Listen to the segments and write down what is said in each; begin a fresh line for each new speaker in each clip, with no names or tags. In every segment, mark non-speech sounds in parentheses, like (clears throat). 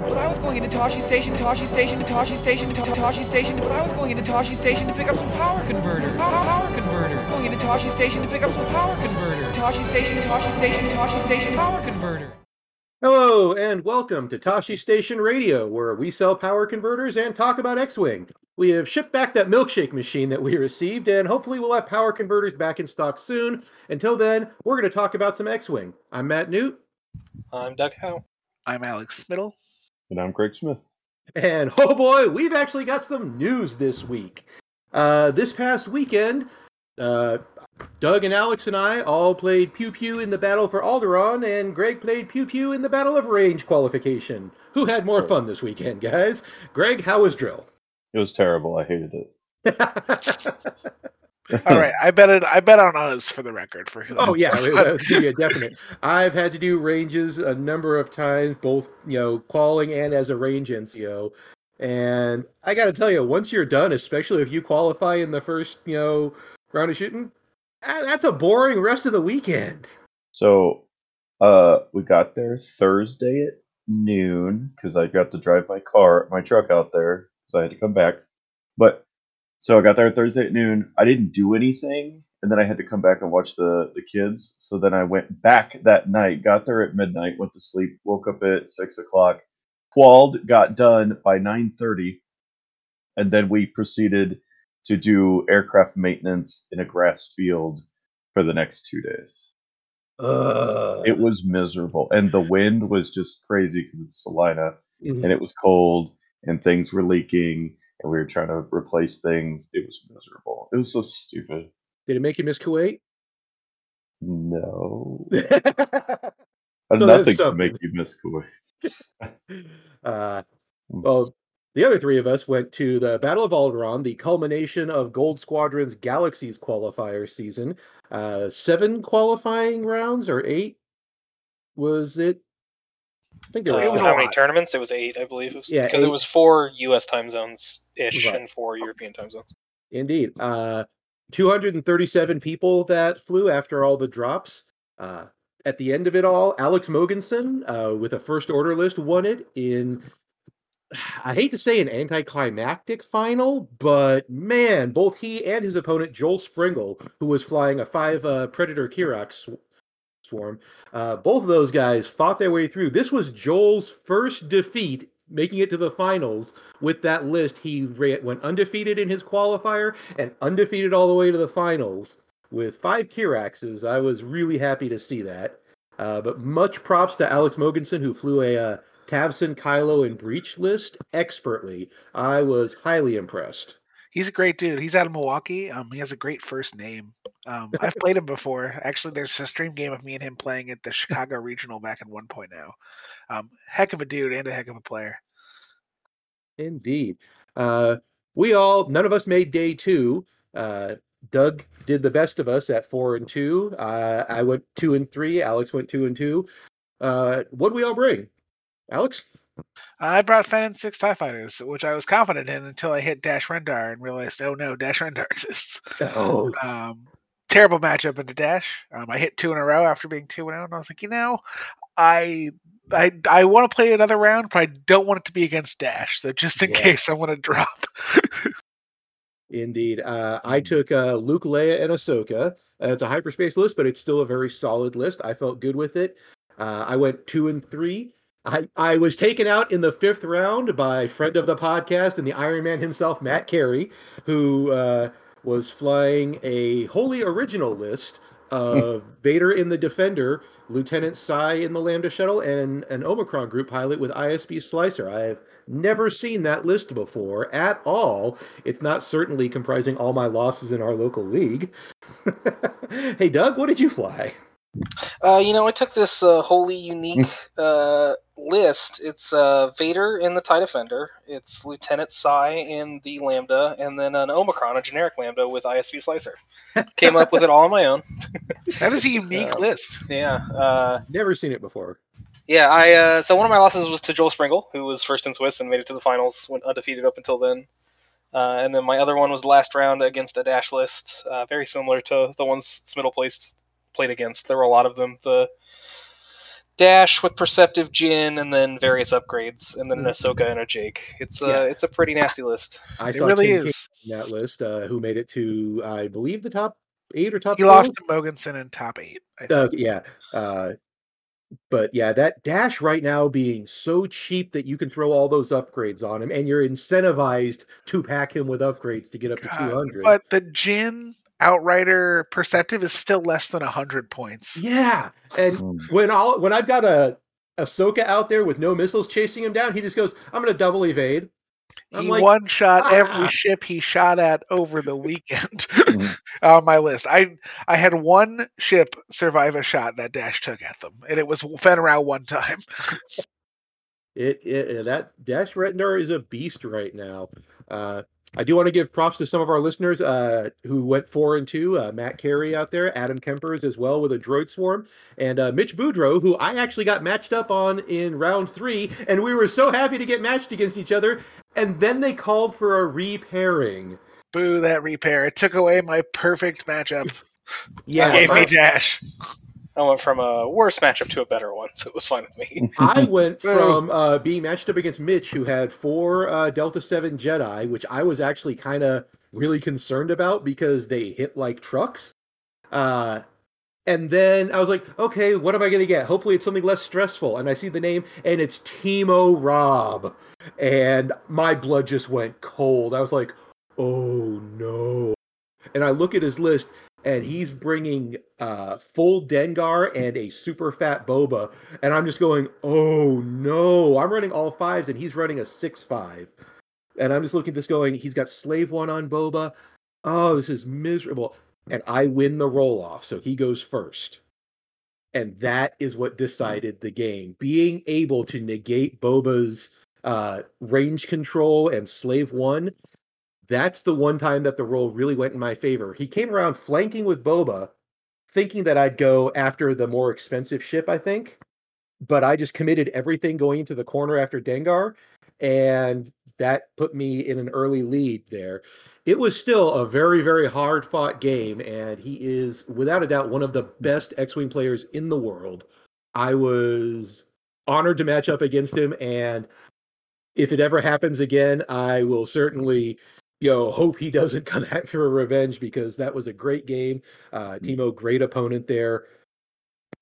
But I was going into Tosche Station, Tosche Station, Tosche Station, Ta- Tosche Station. But I was going into Tosche Station to pick up some power converter. Power, power converter. Going into Tosche Station to pick up some power converter. Tosche Station, Tosche Station, Tosche Station, power converter.
Hello and welcome to Tosche Station Radio, where we sell power converters and talk about X-Wing. We have shipped back that milkshake machine that we received, and hopefully we'll have power converters back in stock soon. Until then, we're going to talk about some X-Wing. I'm Matt Newt,
I'm Doug Howe.
I'm Alex Spittle.
And I'm Craig Smith.
and oh boy, we've actually got some news this week. Uh, this past weekend, uh, Doug and Alex and I all played Pew Pew in the Battle for Alderaan, and Greg played Pew Pew in the Battle of Range qualification. Who had more fun this weekend, guys? Greg, how was drill?
It was terrible. I hated it. (laughs)
All right, I bet it. I bet on us for the record. For who
Oh
had
yeah,
more (laughs)
it-
fun.
that would be a definite. I've had to do ranges a number of times, both you know, qualing and as a range NCO. And I got to tell you, once you're done, especially if you qualify in the first you know round of shooting, ah, that's a boring rest of the weekend.
So, uh, we got there Thursday at noon because I got to drive my car, my truck out there because I had to come back. But so I got there Thursday at noon. I didn't do anything, and then I had to come back and watch the the kids. So then I went back that night. Got there at midnight. Went to sleep. Woke up at six o'clock. Qualled. Got done by nine thirty, and then we proceeded to do aircraft maintenance in a grass field for the next two days.
Uh,
It was miserable, and the wind was just crazy because it's Salina,
Mhm.
and it was cold, and things were leaking, and we were trying to replace things. It was miserable. It was so stupid.
Did it make you miss Kuwait?
No, (laughs)
So
nothing to make you miss Kuwait. (laughs)
uh, well, the other three of us went to the Battle of Alderaan, the culmination of Gold Squadron's Galaxies qualifier season. Uh, seven qualifying rounds or eight? Was it? I think there
Uh,
were
It was a
how many tournaments? It was eight, I believe. It was,
Yeah,
because
eight.
it was four U.S. time zones ish
Right.
and four European time zones.
Indeed. Uh, 237 people that flew after all the drops. Uh, at the end of it all, Alex Mogensen, uh, with a first order list, won it in, (sighs) I hate to say an anticlimactic final, but man, both he and his opponent, Joel Springle, who was flying a five uh, Predator Kihraxz sw- swarm, uh, both of those guys fought their way through. This was Joel's first defeat making it to the finals with that list. He went undefeated in his qualifier and undefeated all the way to the finals with five Kihraxzes. I was really happy to see that. Uh, but much props to Alex Mogensen, who flew a uh, Tavson, Kylo, and Breach list expertly. I was highly impressed.
He's a great dude. He's out of Milwaukee. Um, he has a great first name. Um, I've played him (laughs) before. Actually, there's a stream game of me and him playing at the Chicago Regional back in 1.0. Um, heck of a dude and a heck of a player.
Indeed. Uh, we all, none of us made day two. Uh, Doug did the best of us at four and two. Uh, I went two and three. Alex went two and two. Uh, what we all bring? Alex?
I brought Fenn and six TIE fighters, which I was confident in until I hit Dash Rendar and realized, oh no, Dash Rendar (laughs) exists.
Oh,
Um, terrible matchup into Dash. Um, I hit two in a row after being two and out, and I was like, you know, I I I want to play another round, but I don't want it to be against Dash. So just in
Yeah.
case, I want to drop. (laughs)
Indeed. Uh, I took uh, Luke, Leia, and Ahsoka. Uh, it's a hyperspace list, but it's still a very solid list. I felt good with it. Uh, I went two and three. I, I was taken out in the fifth round by friend of the podcast and the Iron Man himself, Matt Carey, who uh, was flying a wholly original list of Vader in the Defender, Lieutenant Sai in the Lambda Shuttle, and an Omicron group pilot with ISB Slicer. I have never seen that list before at all. It's not certainly comprising all my losses in our local league. (laughs) hey, Doug, what did you fly?
Uh, you know, I took this uh, wholly unique (laughs) uh, list. It's uh, Vader in the TIE Defender. It's Lieutenant Sai in the Lambda, and then an Omicron, a generic Lambda with ISB Slicer. Came up with it all on my own. (laughs)
That is a unique
Uh,
list.
Yeah. Uh,
Never seen it before.
Yeah, I uh, so one of my losses was to Joel Springle, who was first in Swiss and made it to the finals, went undefeated up until then. Uh, and then my other one was last round against a dash list, uh, very similar to the ones Smittle placed played against. There were a lot of them. The Dash with Perceptive Jyn, and then various upgrades, and then an Ahsoka and a Jake. It's a
Yeah.
it's a pretty nasty list.
I
It
saw
really
Tim King
is.
in that list, uh, who made it to I believe the top eight or top.
He
12?
lost to Mogensen in top eight. I think.
Uh, yeah. Uh, but yeah, that dash right now being so cheap that you can throw all those upgrades on him, and you're incentivized to pack him with upgrades to get up to 200.
But the Jyn Outrider Perceptive is still less than hundred points.
yeah, and
Mm.
when all when I've got a Ahsoka out there with no missiles chasing him down, he just goes, "I'm going to double evade." I'm
he
like,
one shot
"Ah."
every ship he shot at over the weekend
Mhm. (laughs)
on my list. I I had one ship survive a shot that Dash took at them, and it was Fenn Rau one time.
It, it that Dash Rendar is a beast right now. Uh, I do want to give props to some of our listeners uh, who went four and two. Uh, Matt Carey out there, Adam Kempers as well with a Droid Swarm, and uh, Mitch Boudreau, who I actually got matched up on in round three, and we were so happy to get matched against each other. And then they called for a repairing.
Boo that repair! It took away my perfect matchup. (laughs)
Yeah,
Gave me Dash.
I went from a worse matchup to a better one, so it was fine with me. (laughs)
I went from uh, being matched up against Mitch, who had four uh, Delta 7 Jedi, which I was actually kind of really concerned about because they hit like trucks. Uh, and then I was like, okay, what am I going to get? Hopefully it's something less stressful. And I see the name, and it's Timo Rob. And my blood just went cold. I was like, oh no. And I look at his list, and he's bringing uh, full Dengar and a super fat Boba. And I'm just going, oh no. I'm running all fives, and he's running a six five. And I'm just looking at this going, he's got Slave One on Boba. Oh, this is miserable. And I win the roll off, so he goes first. And that is what decided the game. Being able to negate Boba's uh, range control and Slave One, that's the one time that the roll really went in my favor. He came around flanking with Boba, thinking that I'd go after the more expensive ship, I think. But I just committed everything going into the corner after Dengar, and that put me in an early lead there. It was still a very, very hard fought game, and he is without a doubt one of the best X Wing players in the world. I was honored to match up against him, and if it ever happens again, I will certainly you know, hope he doesn't (laughs) come back for revenge because that was a great game. Uh, Timo, great opponent there.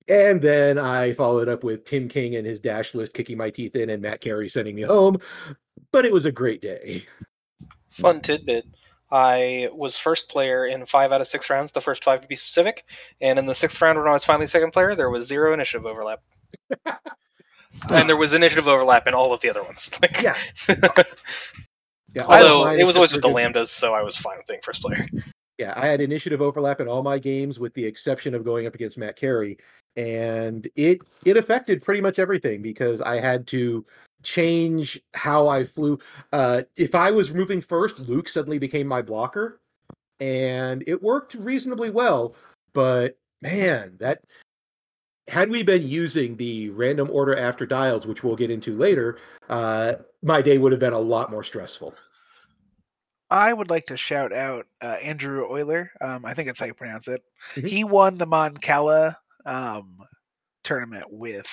And then I followed up with Tim King and his dash list kicking my teeth in and Matt Carey sending me home. But it was a great day.
Fun tidbit. I was first player in five out of six rounds, the first five to be specific. And in the sixth round, when I was finally second player, there was zero initiative overlap. (laughs) and there was initiative overlap in all of the other ones. Like- (laughs)
Yeah. Yeah,
Although it was always with the lambdas, so I was fine with being first player. (laughs)
Yeah, I had initiative overlap in all my games with the exception of going up against Matt Carey. And it it affected pretty much everything because I had to change how I flew. Uh, if I was moving first, Luke suddenly became my blocker, and it worked reasonably well. But man, that had we been using the random order after dials, which we'll get into later, uh, my day would have been a lot more stressful.
I would like to shout out uh, Andrew Euler. Um, I think that's how you pronounce it.
Mhm.
He won the Mon Cala um, tournament with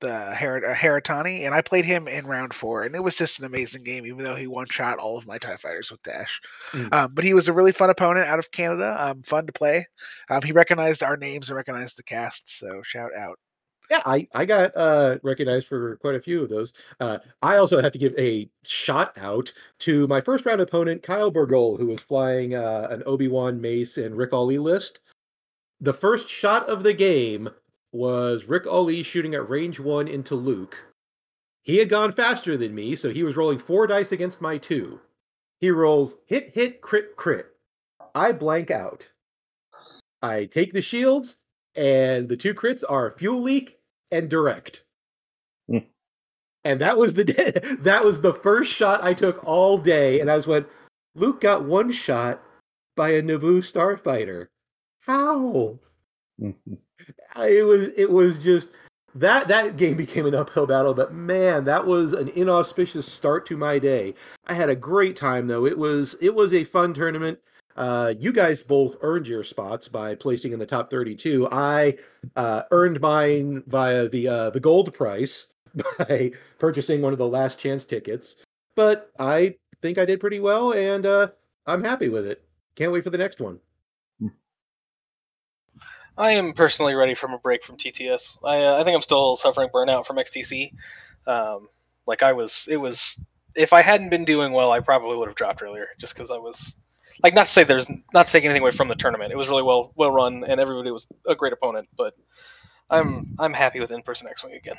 the Her- uh, Heratani, and I played him in round four, and it was just an amazing game, even though he one shot all of my TIE fighters with Dash.
Mm.
Um, but he was a really fun opponent out of Canada, um, fun to play. Um, he recognized our names and recognized the cast, so shout out.
Yeah, I, I got uh, recognized for quite a few of those. Uh, I also have to give a shout out to my first round opponent, Kyle Bergol, who was flying uh, an Obi Wan, Mace, and Ric Olié list. The first shot of the game was Ric Olié shooting at range one into Luke. He had gone faster than me, so he was rolling four dice against my two. He rolls hit, hit, crit, crit. I blank out. I take the shields, and the two crits are fuel leak and direct.
Hmm.
and that was the (laughs) day, that was the first shot I took all day, and I was went, Luke got one shot by a Naboo starfighter. How? It was it was just that that game became an uphill battle, but man, that was an inauspicious start to my day. I had a great time though. It was it was a fun tournament. Uh, you guys both earned your spots by placing in the top 32. I uh, earned mine via the uh, the gold price (laughs) by purchasing one of the last chance tickets. But I think I did pretty well, and uh, I'm happy with it. Can't wait for the next one.
I am personally ready from a break from TTS. I, uh, I think I'm still suffering burnout from XTC. Um, like I was, it was. If I hadn't been doing well, I probably would have dropped earlier, just because I was. Like not to say there's not to take anything away from the tournament. It was really well well run, and everybody was a great opponent. But I'm I'm happy with in person X Wing again.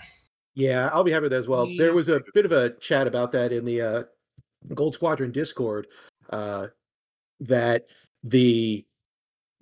Yeah, I'll be happy with that as well. There was a bit of a chat about that in the uh, Gold Squadron Discord. Uh, that the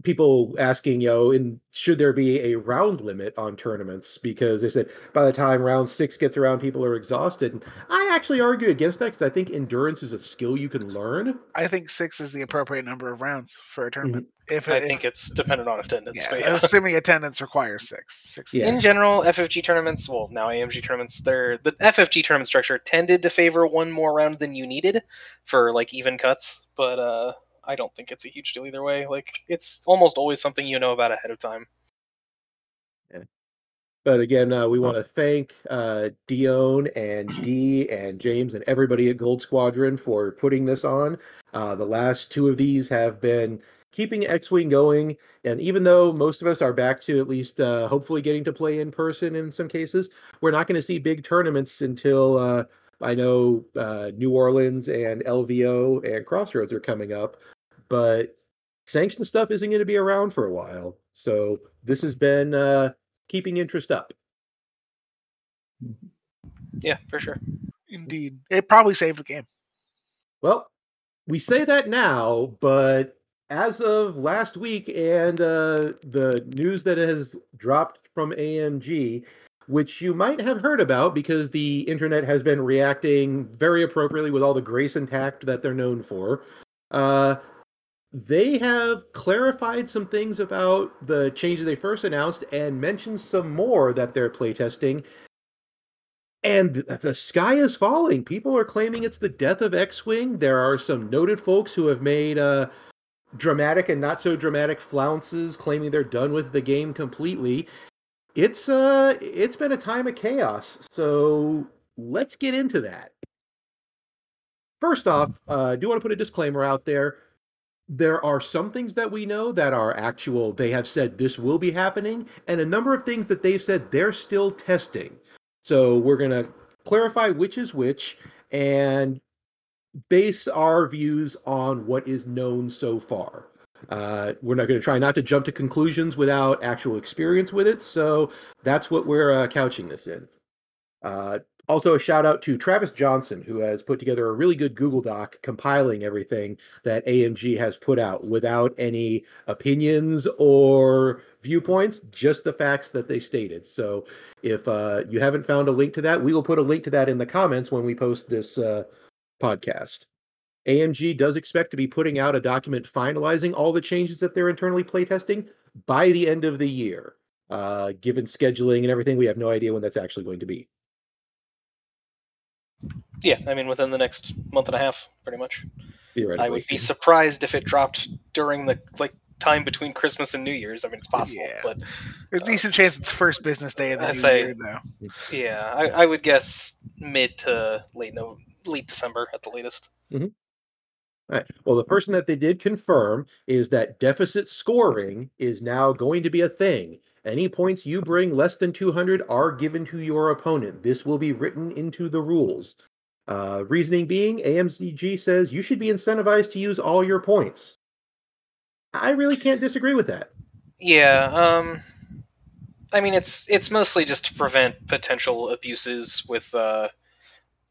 people asking, you know, in should there be a round limit on tournaments? Because they said by the time round six gets around, people are exhausted. And I actually argue against that because I think endurance is a skill you can learn.
I think six is the appropriate number of rounds for a tournament. If
I
if-
think it's dependent on attendance.
yeah,
but yeah. (laughs)
assuming attendance requires six. Six.
Yeah.
In general, FFG tournaments, well, now AMG tournaments, they're the FFG tournament structure tended to favor one more round than you needed for like even cuts, but uh I don't think it's a huge deal either way. Like it's almost always something you know about ahead of time.
But again, uh, we want to thank uh, Dion and (clears throat) Dee and James and everybody at Gold Squadron for putting this on. Uh, the last two of these have been keeping X Wing going. And even though most of us are back to at least uh, hopefully getting to play in person in some cases, we're not going to see big tournaments until uh, I know uh, New Orleans and LVO and Crossroads are coming up. But sanction stuff isn't going to be around for a while. So this has been. Uh, keeping interest up.
Yeah, for sure.
Indeed, it probably saved the game.
Well, we say that now, but as of last week and uh, the news that has dropped from AMG, which you might have heard about because the internet has been reacting very appropriately with all the grace and tact that they're known for. Uh, they have clarified some things about the changes they first announced and mentioned some more that they're playtesting. And the sky is falling. People are claiming it's the death of X Wing. There are some noted folks who have made uh, dramatic and not so dramatic flounces, claiming they're done with the game completely. It's uh, it's been a time of chaos. So let's get into that. First off, uh, I do want to put a disclaimer out there there are some things that we know that are actual they have said this will be happening and a number of things that they've said they're still testing. So we're going to clarify which is which and base our views on what is known so far. Uh, we're not going to try not to jump to conclusions without actual experience with it so that's what we're uh, couching this in. Uh, also, a shout out to Travis Johnson, who has put together a really good Google Doc compiling everything that AMG has put out without any opinions or viewpoints, just the facts that they stated. So, if uh, you haven't found a link to that, we will put a link to that in the comments when we post this uh, podcast. AMG does expect to be putting out a document finalizing all the changes that they're internally playtesting by the end of the year. Uh, given scheduling and everything, we have no idea when that's actually going to be.
Yeah, I mean within the next month and a half, pretty much. I would be surprised if it dropped during the like time between Christmas and New Year's. I mean, it's possible,
Yeah.
but
There's a decent chance it's first business day of the
I
new
say-
year, though.
yeah, I, I would guess mid to late no late December at the latest. Mm-hmm.
All right. Well, the person that they did confirm is that deficit scoring is now going to be a thing. Any points you bring less than 200 are given to your opponent. This will be written into the rules. Uh, reasoning being, AMCG says you should be incentivized to use all your points. I really can't disagree with that.
Yeah, um, I mean it's it's mostly just to prevent potential abuses with uh,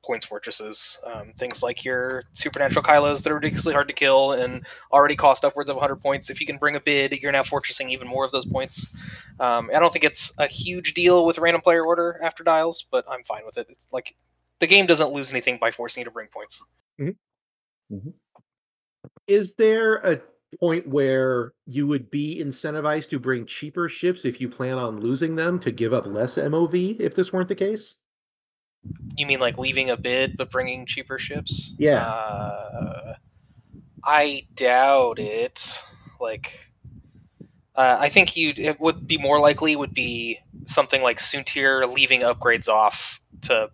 points fortresses. Um, things like your supernatural Kylos that are ridiculously hard to kill and already cost upwards of 100 points. If you can bring a bid, you're now fortressing even more of those points. Um, I don't think it's a huge deal with random player order after dials, but I'm fine with it. It's like the game doesn't lose anything by forcing you to bring points.
Is there a point where you would be incentivized to bring cheaper ships if you plan on losing them to give up less MOV if this weren't the case?
You mean like leaving a bid but bringing cheaper ships?
Yeah.
Uh, I doubt it. Like, uh, I think you it would be more likely would be something like Soontir leaving upgrades off to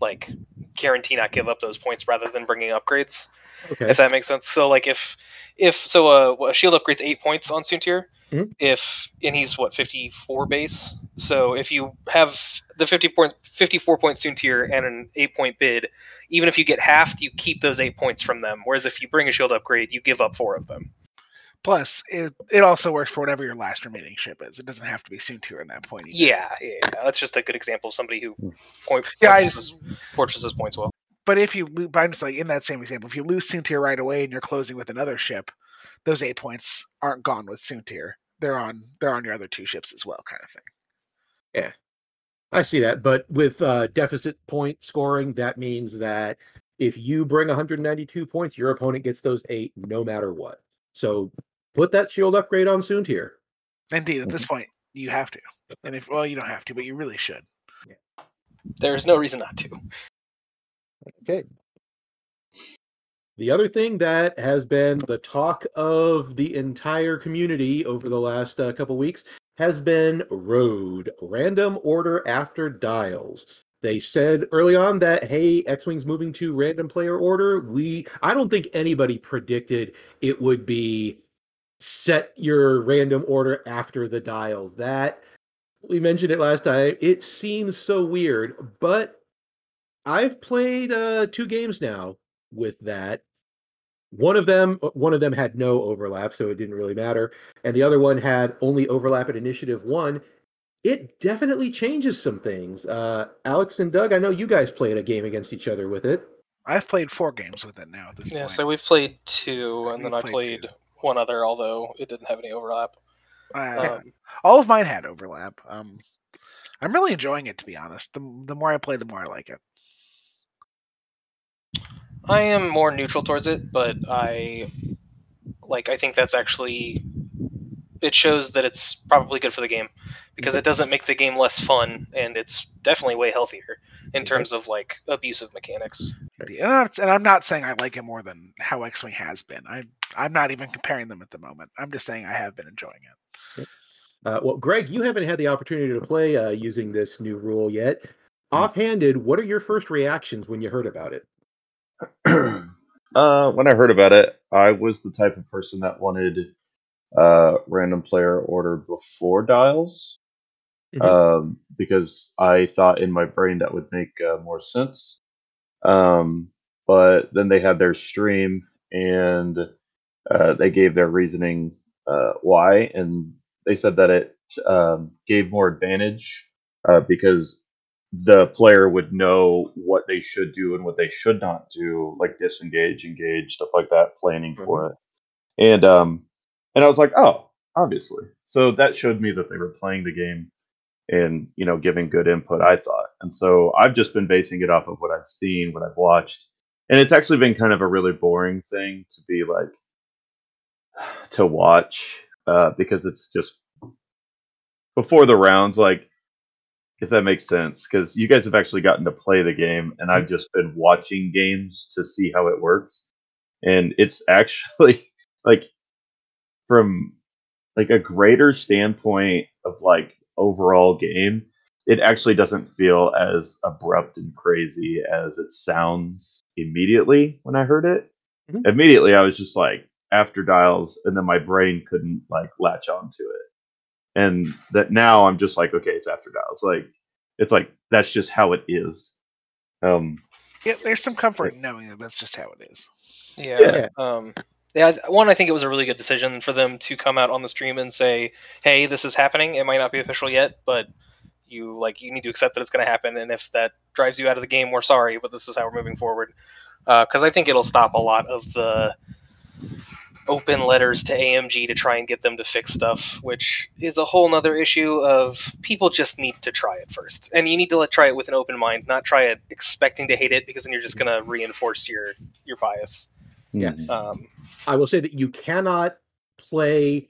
like guarantee not give up those points rather than bringing upgrades.
Okay.
If that makes sense. So like if if so, uh, a shield upgrade's eight points on Soontir.
Mhm.
If and he's what fifty four base. So if you have the fifty point fifty four point Soontir and an eight point bid, even if you get halved, you keep those eight points from them. Whereas if you bring a shield upgrade, you give up four of them.
Plus, it, it also works for whatever your last remaining ship is. It doesn't have to be Soontir in that point. Either.
Yeah, yeah, yeah. that's just a good example of somebody who hmm. point
Yeah, I
fortresses, fortresses points well.
But if you, lo- but I'm just like in that same example, if you lose Soontir right away and you're closing with another ship, those eight points aren't gone with Soontir. They're on they're on your other two ships as well, kind of thing.
I see that, but with uh, deficit point scoring, that means that if you bring 192 points, your opponent gets those eight no matter what. So put that shield upgrade on Soontir.
Indeed, at this point, you have to. And if well, you don't have to, but you really should.
There's no reason not to.
Okay. The other thing that has been the talk of the entire community over the last uh, couple weeks has been Road, random order after dials. They said early on that hey, X-Wing's moving to random player order. We I don't think anybody predicted it would be set your random order after the dials. That we mentioned it last time. It seems so weird, but I've played uh, two games now with that. One of them, uh, one of them had no overlap, so it didn't really matter, and the other one had only overlap at initiative one. It definitely changes some things. Uh, Alex and Doug, I know you guys played a game against each other with it.
I've played four games with it now at this
Yeah,
point.
so we've played two, and then
We've
I
played
played
two.
one other, although it didn't have any overlap.
Uh,
Um,
all of mine had overlap. Um, I'm really enjoying it to be honest. The the more I play, the more I like it.
I am more neutral towards it, but I like. I think that's actually it shows that it's probably good for the game because it doesn't make the game less fun, and it's definitely way healthier in terms of like abusive mechanics.
And I'm, and I'm not saying I like it more than how X-wing has been. I I'm not even comparing them at the moment. I'm just saying I have been enjoying it.
Uh, well, Greg, you haven't had the opportunity to play uh, using this new rule yet. Offhanded, what are your first reactions when you heard about it? (clears throat)
uh, when I heard about it, I was the type of person that wanted uh, random player order before dials
Mhm.
um, because I thought in my brain that would make uh, more sense. Um, but then they had their stream and uh, they gave their reasoning uh, why, and they said that it um, gave more advantage uh, because the player would know what they should do and what they should not do, like disengage, engage, stuff like that, planning for it. And um, and I was like, oh, obviously. So that showed me that they were playing the game and you know giving good input. I thought, and so I've just been basing it off of what I've seen, what I've watched, and it's actually been kind of a really boring thing to be like (sighs) to watch uh, because it's just before the rounds, like if that makes sense, because you guys have actually gotten to play the game, and I've just been watching games to see how it works, and it's (laughs) actually like from like a greater standpoint of like overall game, it actually doesn't feel as abrupt and crazy as it sounds immediately when I heard it.
Mhm.
Immediately, I was just like after dials, and then my brain couldn't like latch onto it. And that now I'm just like, okay, it's after dials. Like it's like that's just how it is. Um,
Yeah, there's some comfort in knowing that that's just how it is.
Yeah.
Yeah.
Um, yeah. One, I think it was a really good decision for them to come out on the stream and say, "Hey, this is happening. It might not be official yet, but you like you need to accept that it's going to happen. And if that drives you out of the game, we're sorry, but this is how we're moving forward." Because I think it'll stop a lot of the open letters to AMG to try and get them to fix stuff, which is a whole nother issue of people just need to try it first. And you need to let try it with an open mind, not try it expecting to hate it because then you're just gonna reinforce your your bias.
Yeah.
mhm.
Um,
I will say that you cannot play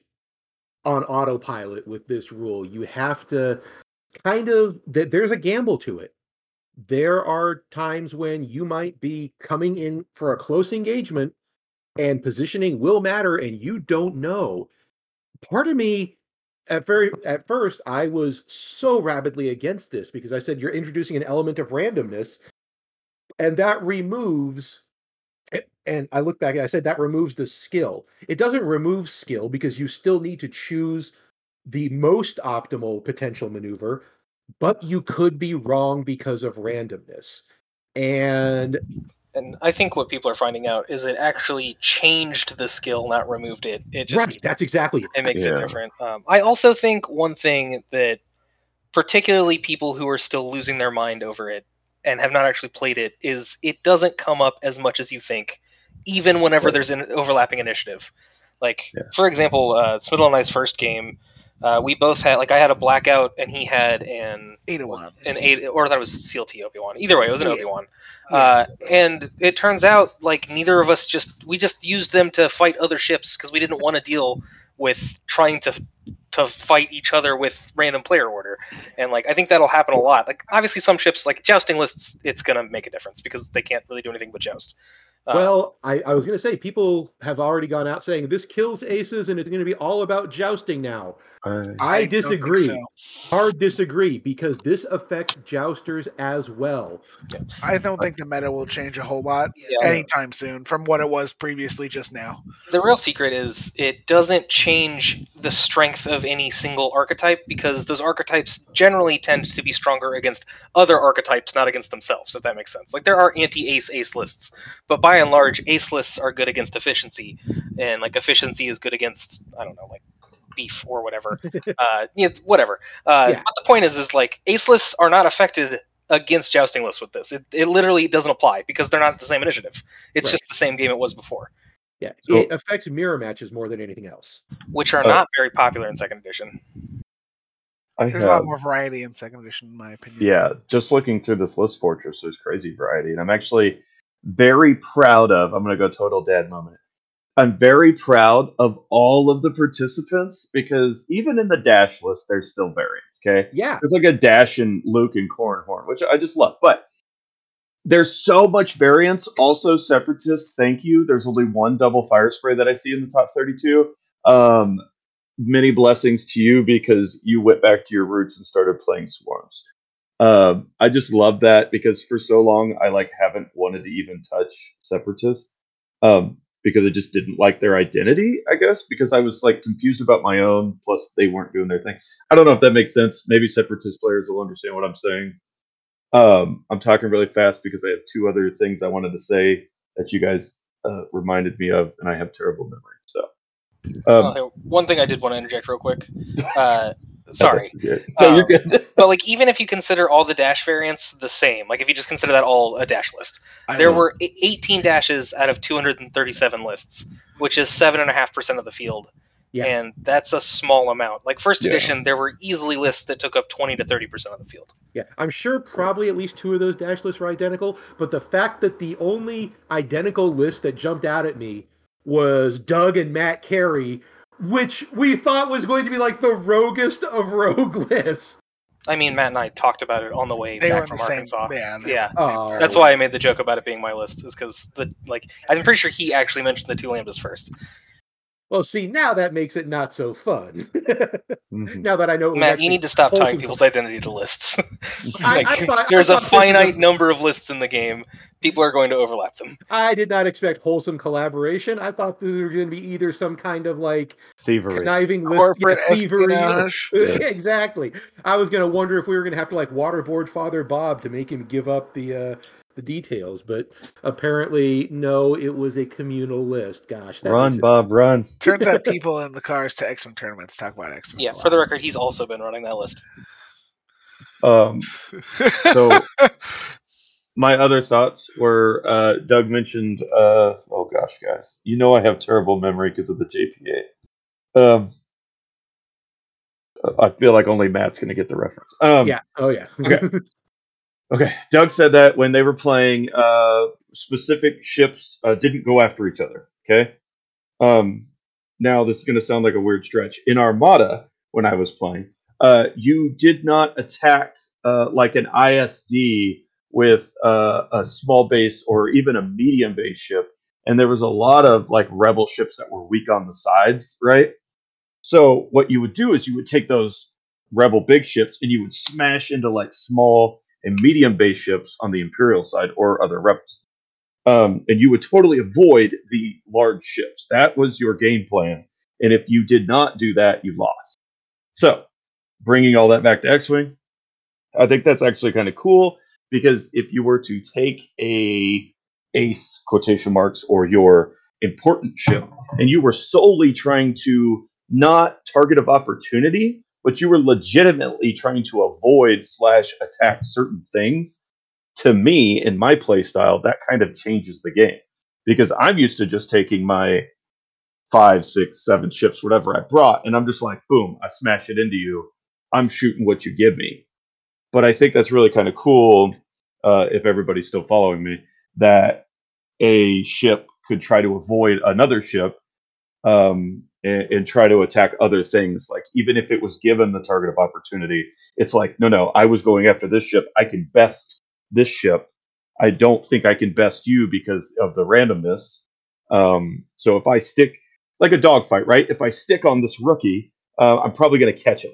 on autopilot with this rule. You have to kind of that there's a gamble to it. There are times when you might be coming in for a close engagement and positioning will matter, and you don't know. Part of me at very at first I was so rabidly against this because I said you're introducing an element of randomness, and that removes. And I look back and I said that removes the skill. It doesn't remove skill because you still need to choose the most optimal potential maneuver, but you could be wrong because of randomness. And
And I think what people are finding out is it actually changed the skill, not removed it. It just
right, that's exactly it.
it makes
Yeah.
it different. Um, I also think one thing that, particularly people who are still losing their mind over it and have not actually played it, is it doesn't come up as much as you think, even whenever
Right.
there's an overlapping initiative. Like,
Yeah.
for example, uh, Smiddle and I's first game, uh, we both had like I had a blackout and he had an
Eight of one.
an eight, or that was CLT Obi Wan. Either way, it was an
Yeah.
Obi Wan. Uh, and it turns out like neither of us just we just used them to fight other ships because we didn't want to deal with trying to to fight each other with random player order. And like I think that'll happen a lot. Like obviously some ships like jousting lists, it's gonna make a difference because they can't really do anything but joust. Uh,
Well, I, I was going to say people have already gone out saying this kills aces and it's going to be all about jousting now.
I,
I, disagree.
so.
Hard disagree because this affects jousters as well.
I don't think the meta will change a whole lot
yeah.
anytime soon from what it was previously just now.
the real secret is it doesn't change the strength of any single archetype because those archetypes generally tend to be stronger against other archetypes, not against themselves, if that makes sense. Like there are anti-ace ace lists, but by and large, ace lists are good against efficiency, and like efficiency is good against I don't know, like beef or whatever. (laughs) uh, yeah, whatever. Uh,
Yeah.
But the point is, is like ace lists are not affected against jousting lists with this. It, it literally doesn't apply because they're not the same initiative. It's
Right.
just the same game it was before.
Yeah,
So-
it affects mirror matches more than anything else.
which are
Uh,
not very popular in second edition.
I
There's a lot more variety in second edition, in my opinion.
Yeah, just looking through this list fortress, there's crazy variety, and I'm actually very proud of. I'm going to go total dad moment. I'm very proud of all of the participants because even in the dash list, there's still variants. Okay,
Yeah,
there's like a dash in Luke and Corran Horn, which I just love, but there's so much variance. Also, separatist, thank you. There's only one double fire spray that I see in the top 32. Um, many blessings to you because you went back to your roots and started playing swarms. Um, I just love that because for so long I like haven't wanted to even touch separatists um, because I just didn't like their identity. I guess because I was like confused about my own. Plus, they weren't doing their thing. I don't know if that makes sense. Maybe separatist players will understand what I'm saying. Um, I'm talking really fast because I have two other things I wanted to say that you guys uh, reminded me of, and I have terrible memory. So, um,
Okay, one thing I did want to interject real quick. Uh, sorry,
that's it. No, you're
Um,
good. (laughs)
but like even if you consider all the dash variants the same, like if you just consider that all a dash list,
I
there
would-
were e- 18 dashes out of 237 lists, which is seven and a half percent of the field.
Yeah.
And that's a small amount. Like first
Yeah.
edition, there were easily lists that took up 20 to 30 percent of the field.
yeah. I'm sure probably at least two of those dash lists were identical, but the fact that the only identical list that jumped out at me was Doug and Matt Carey, which we thought was going to be like the roguest of (laughs) rogue lists.
I mean, Matt and I talked about it on the way
they
back from
the same.
Arkansas.
Yeah, they
Yeah.
Oh,
That's why I made the joke about it being my list, is because the like I'm pretty sure he actually mentioned the two lambdas first.
Well, see, now that makes it not so fun.
Mhm. (laughs)
now that I know,
Matt, you need to stop tying people's identity to lists. (laughs) (laughs) Like,
I thought-
there's a
thought this was
finite number of lists in the game. People are going to overlap them.
I did not expect wholesome collaboration. I thought there were going to be either some kind of like
Thievery.
conniving list,
corporate
yeah, thievery.
espionage.
Yes.
exactly. I was going to wonder if we were going to have to like waterboard Father Bob to make him give up the uh, the details, but apparently no. It was a communal list. Gosh, that
Run,
makes it-
Bob, run.
Turns out (laughs) people in the cars to X Men tournaments talk about X Men.
Yeah, for the record, he's also been running that list.
Um, (laughs) so my other thoughts were uh, Doug mentioned. Uh, oh gosh, guys, you know I have terrible memory because of the JPA. Um, I feel like only Matt's going to get the reference. Um,
Yeah. Oh yeah.
Okay. (laughs) Okay, Doug said that when they were playing, uh, specific ships uh, didn't go after each other. Okay. Um, now this is going to sound like a weird stretch. In Armada, when I was playing, uh, you did not attack uh, like an ISD with uh, a small base or even a medium base ship and there was a lot of like rebel ships that were weak on the sides, right? So what you would do is you would take those rebel big ships and you would smash into like small and medium base ships on the imperial side or other rebels. Um, and you would totally avoid the large ships. That was your game plan. And if you did not do that, you lost. So, bringing all that back to X Wing, I think that's actually kind of cool because if you were to take a ace quotation marks or your important ship and you were solely trying to not target of opportunity but you were legitimately trying to avoid slash attack certain things to me in my playstyle that kind of changes the game. Because i'm used to just taking my five six seven ships whatever i brought and i'm just like boom i smash it into you. I'm shooting what you give me. But i think that's really kind of cool uh, if everybody's still following me that a ship could try to avoid another ship um, and, and, try to attack other things. Like even if it was given the target of opportunity, it's like, no, no, I was going after this ship. I can best this ship. I don't think I can best you because of the randomness. Um, so if I stick like a dogfight, right? If I stick on this rookie, uh, I'm probably going to catch him.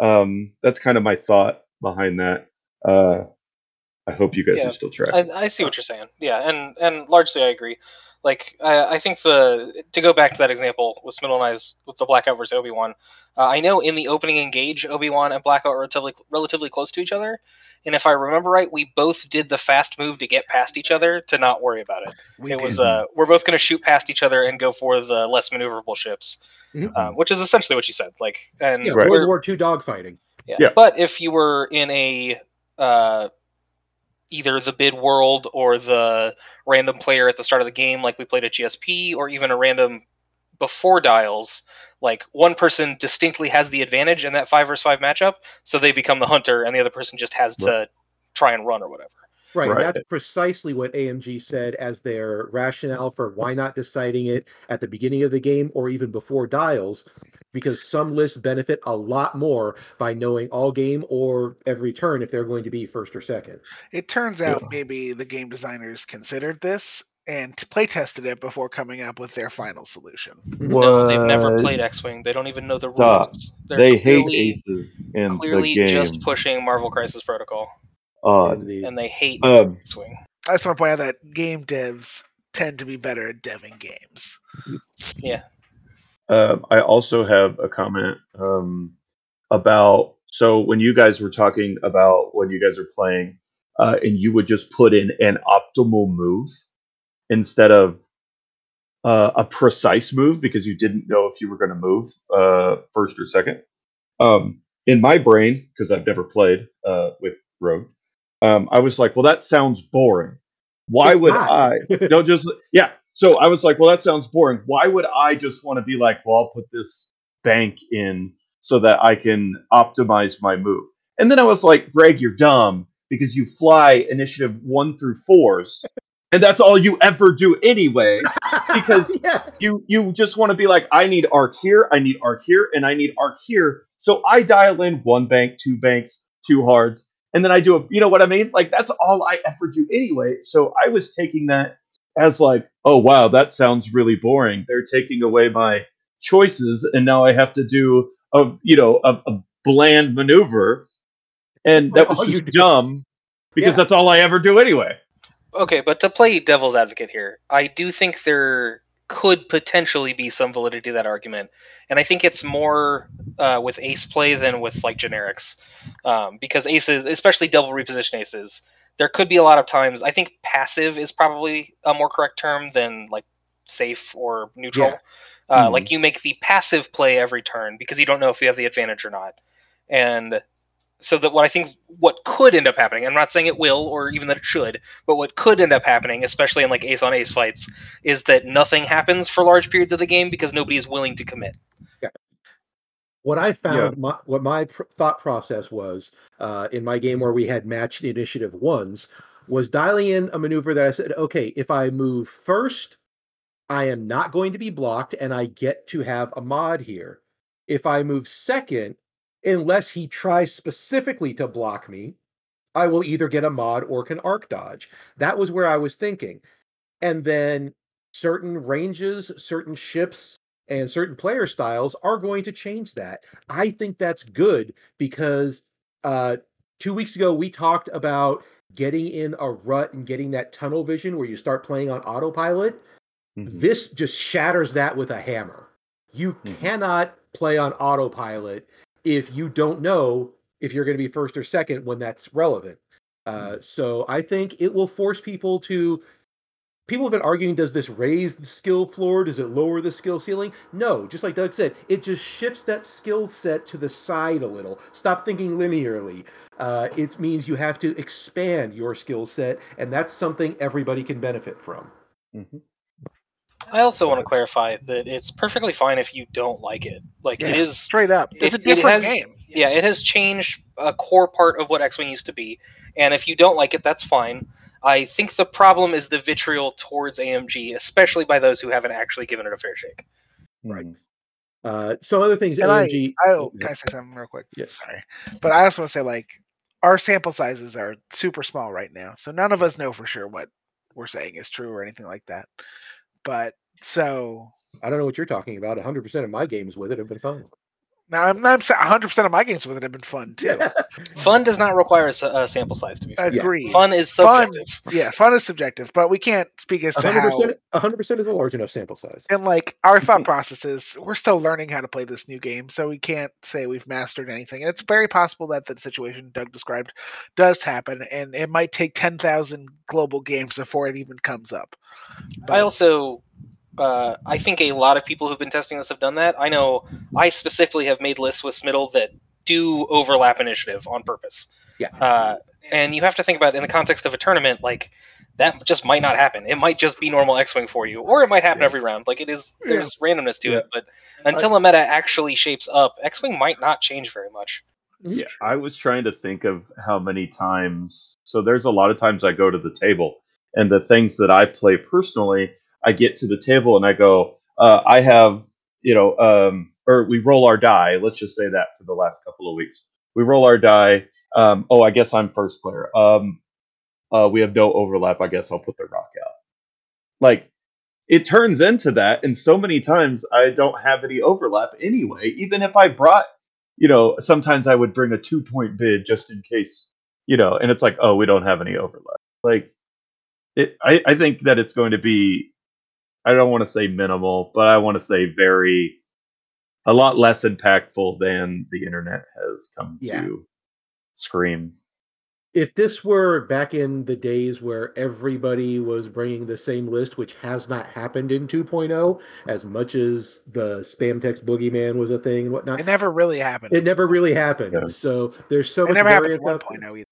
Um, that's kind of my thought behind that. Uh, I hope you guys
Yeah,
are still tracking.
I, I see what you're saying. Yeah, and and largely I agree. Like I, I think the to go back to that example with Smithel and I's with the Blackout versus Obi Wan. Uh, I know in the opening engage, Obi Wan and Blackout are relatively relatively close to each other, and if I remember right, we both did the fast move to get past each other to not worry about it.
We
it
did.
was uh, we're both going to shoot past each other and go for the less maneuverable ships,
Mhm.
um, which is essentially what you said. Like, and
Yeah,
Right.
we're-
World War II dogfighting.
yeah.
Yeah.
But if you were in a uh, either the bid world or the random player at the start of the game, like we played at GSP, or even a random before dials, like one person distinctly has the advantage in that five versus five matchup, so they become the hunter, and the other person just has to try and run or whatever.
Right,
Right.
that's precisely what AMG said as their rationale for why not deciding it at the beginning of the game or even before dials, because some lists benefit a lot more by knowing all game or every turn if they're going to be first or second.
It turns out maybe the game designers considered this and t- play tested it before coming up with their final solution.
No, they've never played X-wing. They don't even know the rules. They're
They hate aces in
clearly
the game.
just pushing Marvel Crisis Protocol,
Odd.
Indeed.
and they hate
Um,
X-wing.
I just want to point out that game devs tend to be better at deving games. Yeah.
Um, I also have a comment um, about so when you guys were talking about when you guys are playing, uh, and you would just put in an optimal move instead of uh, a precise move because you didn't know if you were going to move uh, first or second. Um, in my brain, because I've never played uh, with Rogue, um, I was like, well, that sounds boring. Why
It's
would
not.
I? (laughs) no, just yeah. So I was like, well, that sounds boring. Why would I just want to be like, well, I'll put this bank in so that I can optimize my move? And then I was like, Greg, you're dumb because you fly initiative one through fours, and that's all you ever do anyway. Because (laughs)
yeah,
you you just want to be like, I need arc here, I need arc here, and I need arc here. So I dial in one bank, two banks, two hards, and then I do a you know what I mean? Like that's all I ever do anyway. So I was taking that as like, oh wow, that sounds really boring. They're taking away my choices, and now I have to do a you know a, a bland maneuver, and that was
All
just dumb because
Yeah.
that's all I ever do anyway.
Okay, but to play devil's advocate here, I do think there could potentially be some validity to that argument, and I think it's more uh, with ace play than with like generics, um, because aces, especially double reposition aces, there could be a lot of times. I think passive is probably a more correct term than like safe or neutral.
Yeah.
Uh,
Hmm.
Like you make the passive play every turn because you don't know if you have the advantage or not, and so that what I think what could end up happening, I'm not saying it will or even that it should, but what could end up happening, especially in like ace on ace fights, is that nothing happens for large periods of the game because nobody is willing to commit.
what I found, my, what my pr- thought process was uh, in my game where we had matched initiative ones, was dialing in a maneuver that I said, okay, if I move first, I am not going to be blocked and I get to have a mod here. If I move second, unless he tries specifically to block me, I will either get a mod or can arc dodge. That was where I was thinking. And then certain ranges, certain ships, and certain player styles are going to change that. I think that's good because uh, two weeks ago we talked about getting in a rut and getting that tunnel vision where you start playing on autopilot.
Mhm.
This just shatters that with a hammer. You
Mhm.
cannot play on autopilot if you don't know if you're going to be first or second when that's relevant. Uh, so I think it will force people to. People have been arguing does this raise the skill floor? Does it lower the skill ceiling? No, just like Doug said, it just shifts that skill set to the side a little. Stop thinking linearly. Uh, it means you have to expand your skill set, and that's something everybody can benefit from.
Mhm.
I also want to clarify that it's perfectly fine if you don't like it. Like it
Yeah,
is
Straight up, it's a
it- it
different
has-
game.
yeah, it has changed a core part of what X-wing used to be, and if you don't like it, that's fine. I think the problem is the vitriol towards AMG, especially by those who haven't actually given it a fair shake.
Right. Uh, some other things
And I-
AMG.
I, oh, can I say something real quick?
Yes.
Sorry, but I also want to say like our sample sizes are super small right now, so none of us know for sure what we're saying is true or anything like that. But so
I don't know what you're talking about. 100% of my games with it have been fun.
Now I'm not 100 percent of my games with it have been fun too. (laughs)
Fun does not require a sample size to be fair.
Agreed.
Fun is
Fun-
subjective.
Yeah, fun is subjective, but we can't speak as to how.
100%, 100% is a large enough sample size.
And like our thought (laughs) processes, we're still learning how to play this new game, so we can't say we've mastered anything. And it's very possible that the situation Doug described does happen, and it might take ten thousand global games before it even comes up.
I also, uh, I think a lot of people who've been testing this have done that. I know I specifically have made lists with Smittle that do overlap initiative on purpose.
Yeah.
Uh, and you have to think about in the context of a tournament, like that just might not happen. It might just be normal X-wing for you, or it might happen
Yeah.
every round. Like it is, there's randomness to
Yeah.
it. But until a meta actually shapes up, X-wing might not change very much.
Yeah, I was trying to think of how many times. So there's a lot of times I go to the table, and the things that I play personally, I get to the table and I go, uh, I have, you know, um, or we roll our die. Let's just say that for the last couple of weeks, we roll our die. Um, oh, I guess I'm first player. Um, uh, we have no overlap. I guess I'll put the rock out. Like it turns into that, and so many times I don't have any overlap anyway. Even if I brought you know, sometimes I would bring a two point bid just in case, you know, and it's like, oh, we don't have any overlap. Like, it, I, I think that it's going to be, I don't want to say minimal, but I want to say very, a lot less impactful than the internet has come
Yeah.
to scream.
If this were back in the days where everybody was bringing the same list, which has not happened in 2.0, as much as the spam text boogeyman was a thing and whatnot,
It never really happened.
it never really happened.
Yeah.
So there's so
It
much
never happened at
variance out
1.0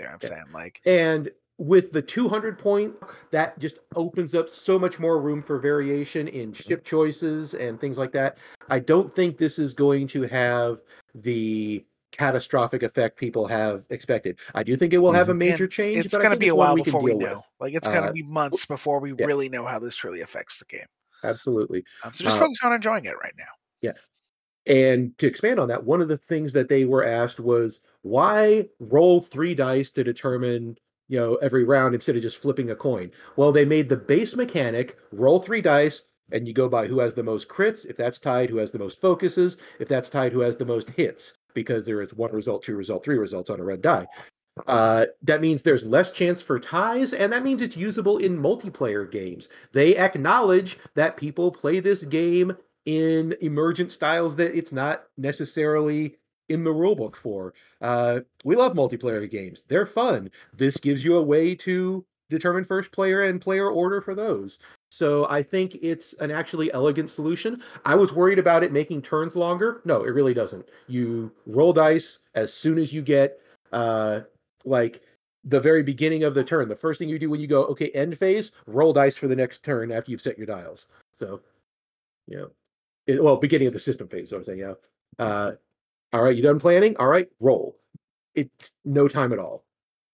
there.
either. Yeah, I'm
Yeah.
saying like
And with the 200 point, that just opens up so much more room for variation in ship choices and things like that. I don't think this is going to have the catastrophic effect people have expected. I do think it will have a major change,
it's going to be a while
we
before we know.
with.
Like it's going
Uh,
to be months before we
yeah.
really know how this truly affects the game.
Absolutely.
Um, so just
Uh,
focus on enjoying it right now.
Yeah and to expand on that, one of the things that they were asked was why roll three dice to determine, you know, every round instead of just flipping a coin? Well, they made the base mechanic roll three dice and you go by who has the most crits. If that's tied, who has the most focuses. If that's tied, who has the most hits, because there is one result, two result, three results on a red die. Uh, that means there's less chance for ties, and that means it's usable in multiplayer games. They acknowledge that people play this game in emergent styles that it's not necessarily in the rulebook for. Uh, we love multiplayer games; they're fun. This gives you a way to determine first player and player order for those. So I think it's an actually elegant solution. I was worried about it making turns longer. No, it really doesn't. You roll dice as soon as you get uh like the very beginning of the turn. The first thing you do when you go, okay, end phase, roll dice for the next turn after you've set your dials. So, know, it, well, beginning of the system phase. So I'm saying, yeah. Uh, all right, you done planning? All right, roll. It's no time at all.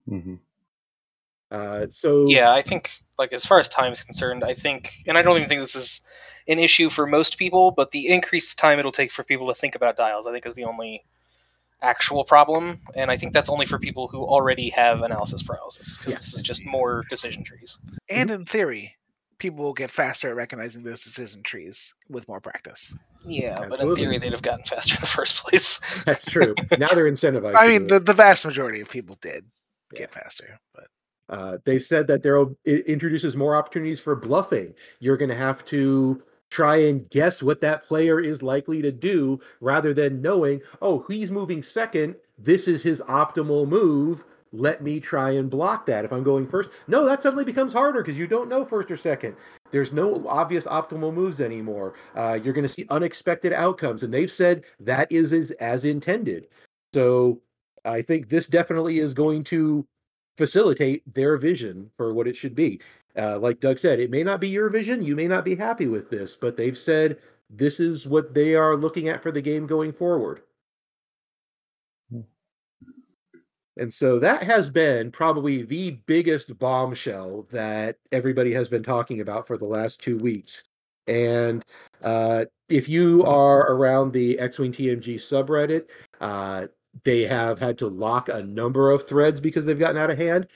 Mm-hmm.
Uh, so
Yeah, I think like as far as time is concerned, I think, and I don't even think this is an issue for most people, but the increased time it'll take for people to think about dials, I think, is the only actual problem, and I think that's only for people who already have analysis paralysis because
Yeah.
this is just more decision trees.
And in theory, people will get faster at recognizing those decision trees with more practice.
Yeah, but in theory they'd have gotten faster in the (laughs) first place. (laughs)
That's true. now they're incentivized. (laughs)
I mean, the, the vast majority of people did get faster, but
Uh, they've said that there it introduces more opportunities for bluffing. You're going to have to try and guess what that player is likely to do rather than knowing, oh, he's moving second. This is his optimal move. Let me try and block that if I'm going first. No, that suddenly becomes harder because you don't know first or second. There's no obvious optimal moves anymore. Uh, you're going to see unexpected outcomes, and they've said that is as, as intended. So I think this definitely is going to facilitate their vision for what it should be. Uh, like Doug said, it may not be your vision. You may not be happy with this, but they've said this is what they are looking at for the game going forward. And so that has been probably the biggest bombshell that everybody has been talking about for the last two weeks. And uh, if you are around the X Wing TMG subreddit, uh, they have had to lock a number of threads because they've gotten out of hand.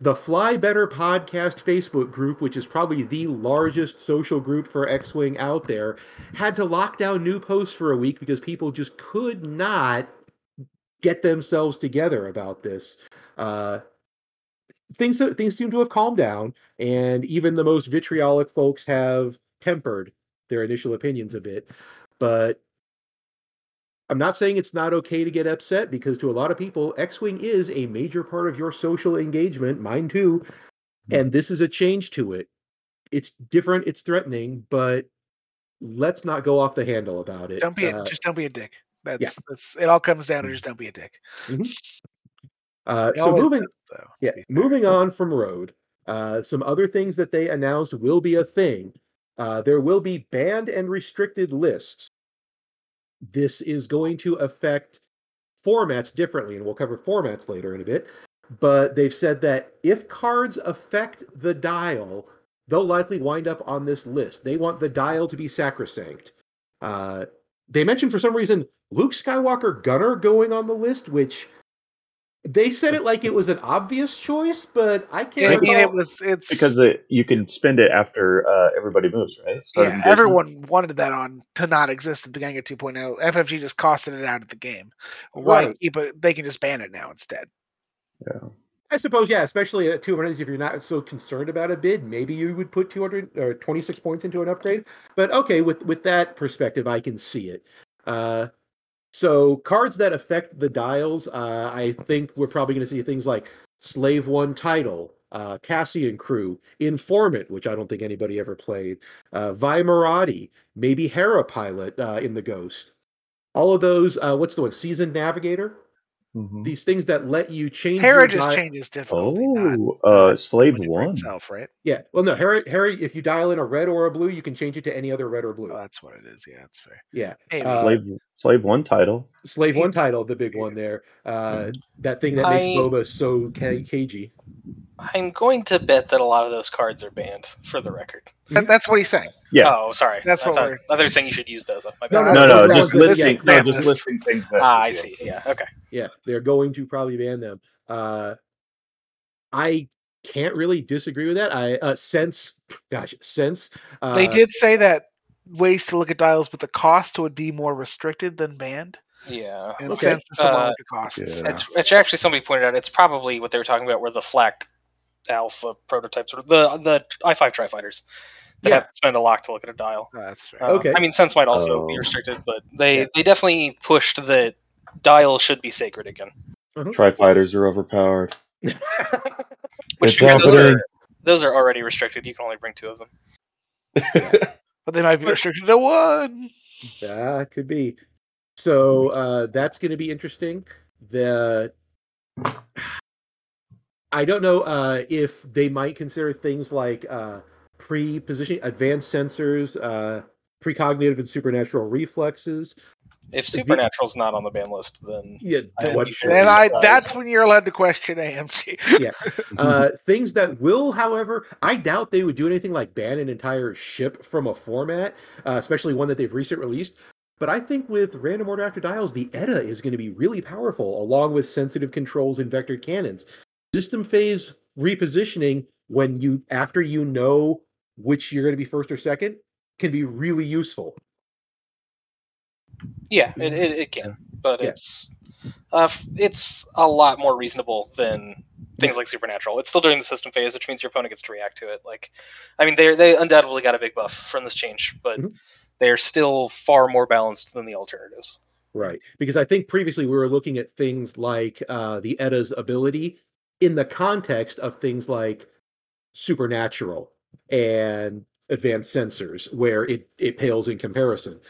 The Fly Better Podcast Facebook group, which is probably the largest social group for X Wing out there, had to lock down new posts for a week because people just could not get themselves together about this. Uh, things things seem to have calmed down, and even the most vitriolic folks have tempered their initial opinions a bit. But I'm not saying it's not okay to get upset because to a lot of people, X Wing is a major part of your social engagement, mine too. And this is a change to it. It's different, it's threatening, but let's not go off the handle about it.
don't be a,
Uh,
just don't be a dick. That's that's it. All comes down to just don't be a dick.
uh, so moving
does, though,
Yeah, moving on from Road, uh, some other things that they announced will be a thing. Uh, there will be banned and restricted lists. This is going to affect formats differently, and we'll cover formats later in a bit. But they've said that if cards affect the dial, they'll likely wind up on this list. They want the dial to be sacrosanct. Uh, they mentioned for some reason Luke Skywalker Gunner going on the list, which they said it like it was an obvious choice, but I can't
I mean,
recall.
it was it's
because it, you can spend it after uh, everybody moves, right? Start
yeah, everyone wanted that on to not exist at the beginning of 2.0. FFG just costed it out of the game. Why
Right.
keep it? They can just ban it now instead. Yeah.
I suppose, yeah, especially at 200, if you're not so concerned about a bid, maybe you would put 200 or 26 points into an upgrade. But okay, with with that perspective, I can see it. Uh, so cards that affect the dials, uh, I think we're probably going to see things like Slave One Title, uh, Cassian Crew, Informant, which I don't think anybody ever played, uh, Vi Moradi, maybe Hera Pilot uh, in the Ghost. All of those, uh, what's the one? Seasoned Navigator.
Mhm.
These things that let you change.
Hera
your
just
di-
changes difficulty. not
Oh, uh, Slave One.
itself, right?
Yeah. Well, no, Hera, Hera, if you dial in a red or a blue, you can change it to any other red or blue.
Oh, that's what it is. Yeah, that's fair.
yeah.
Maybe.
Uh,
Slave Slave One title.
Slave one title, the big one there. Uh,
Mhm.
that thing that makes
I-
Boba so ca- cagey.
I'm going to bet that a lot of those cards are banned, for the record.
That- that's what he's saying.
Yeah.
Oh, sorry.
That's
I
what
thought,
we're-
I thought were saying you should use those. My
No,
bad.
No,
those
no,
are
just
all good.
listing. No, just listing things that.
Ah, I
yeah.
see. Yeah. Okay.
Yeah, they're going to probably ban them. Uh, I can't really disagree with that. I uh, sense, (laughs) gosh, sense. Uh,
they did say that ways to look at dials, but the cost would be more restricted than banned.
Yeah.
And
Okay.
Sense the one
Uh,
the costs.
yeah.
It's, it's actually somebody pointed out. It's probably what they were talking about, where the flak alpha prototypes, or the the i five tri fighters. That
Yeah.
have to spend a lot to look at a dial.
Oh, that's fair.
Uh,
Okay.
I mean, sense might also be
Oh.
restricted, but they
Yeah.
they definitely pushed that dial should be sacred again.
Tri fighters are overpowered. (laughs)
Which
It's
to be fair, those are those are already restricted. You can only bring two of them. (laughs)
But they might be restricted to one.
Yeah, could be. So uh, that's going to be interesting. The I don't know uh, if they might consider things like uh, pre-positioning, advanced sensors, uh, precognitive and supernatural reflexes.
If
The-
Supernatural's not on the ban list, then
Yeah,
I
what
would
And
be.
I that's when you're allowed to question AMG.
Yeah. (laughs) uh, things that will, however, I doubt they would do anything like ban an entire ship from a format, uh, especially one that they've recently released. But I think with random order after dials, the ETA is going to be really powerful, along with sensitive controls and vectored cannons. System phase repositioning when you after you know which you're going to be first or second can be really useful.
Yeah, it, it, it can, but
Yeah.
it's uh, it's a lot more reasonable than things like Supernatural. It's still during the system phase, which means your opponent gets to react to it. Like, I mean, they they undoubtedly got a big buff from this change, but
Mhm.
they're still far more balanced than the alternatives.
Right. Because I think previously we were looking at things like uh, the ETA's ability in the context of things like supernatural and advanced sensors, where it, it pales in comparison.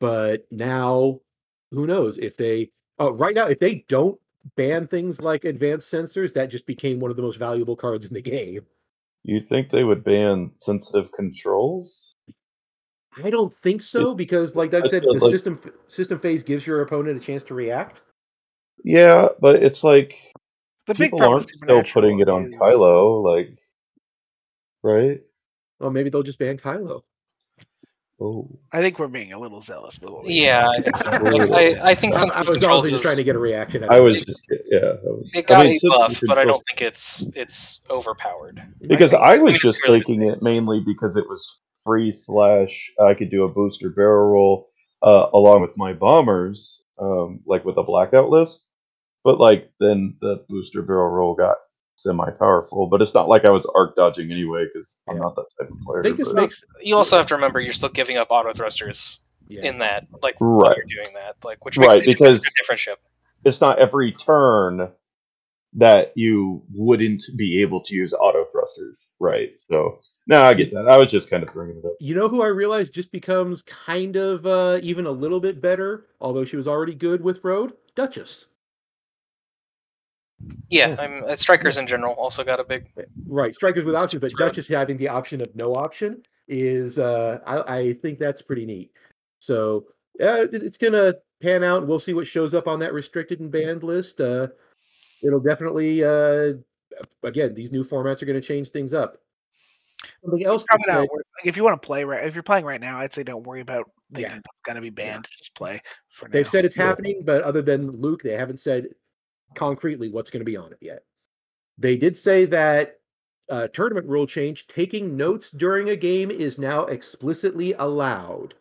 But now, who knows if they, uh, right now, if they don't ban things like advanced sensors, that just became one of the most valuable cards in the game.
You think they would ban sensitive controls?
I don't think so because, like Doug
I
said, the
like-
system system phase gives your opponent a chance to react.
Yeah, but it's like
The
people
problem
aren't still putting it on
is-
Kylo, like, right?
Well, maybe they'll just ban Kylo.
Oh,
I think we're being a little zealous with what we
Yeah, I think so. Like,
Ooh.
I, I think
I, I was
controls
honestly just trying to get a reaction. out
I was
it.
just yeah. I was-
it got
I mean,
a buff, but I don't think it's it's overpowered.
because
think-
I was
think
just
really
taking it mainly because it was free slash I could do a booster barrel roll uh, along with my bombers, um, like with a blackout list. But like then the booster barrel roll got semi powerful, but it's not like I was arc dodging anyway because I'm not that type of player.
I think this makes
You also have to remember you're still giving up auto thrusters
yeah.
in that, like while
Right.
you're doing that, like which makes
Right,
it a
because-
different ship.
it's not every turn that you wouldn't be able to use auto thrusters, right? So no, I get that. I was just kind of bringing it up.
You know who I realized just becomes kind of uh, even a little bit better, although she was already good with Road? Duchess.
Yeah, I'm uh, strikers in general also got a big.
Right, strikers with options, but
Road.
Duchess having the option of no option is, uh, I, I think that's pretty neat. So uh, it's gonna pan out. We'll see what shows up on that restricted and banned list. Uh, it'll definitely, uh, again, these new formats are going to change things up. Something else.
Probably
that
not
said-
worth- like if you want to play right, if you're playing right now, I'd say don't worry about thinking
Yeah.
it's going to be banned. Just play for.
They've said it's
Yeah.
happening, but other than Luke, they haven't said concretely what's going to be on it yet. They did say that uh, tournament rule change taking notes during a game is now explicitly allowed.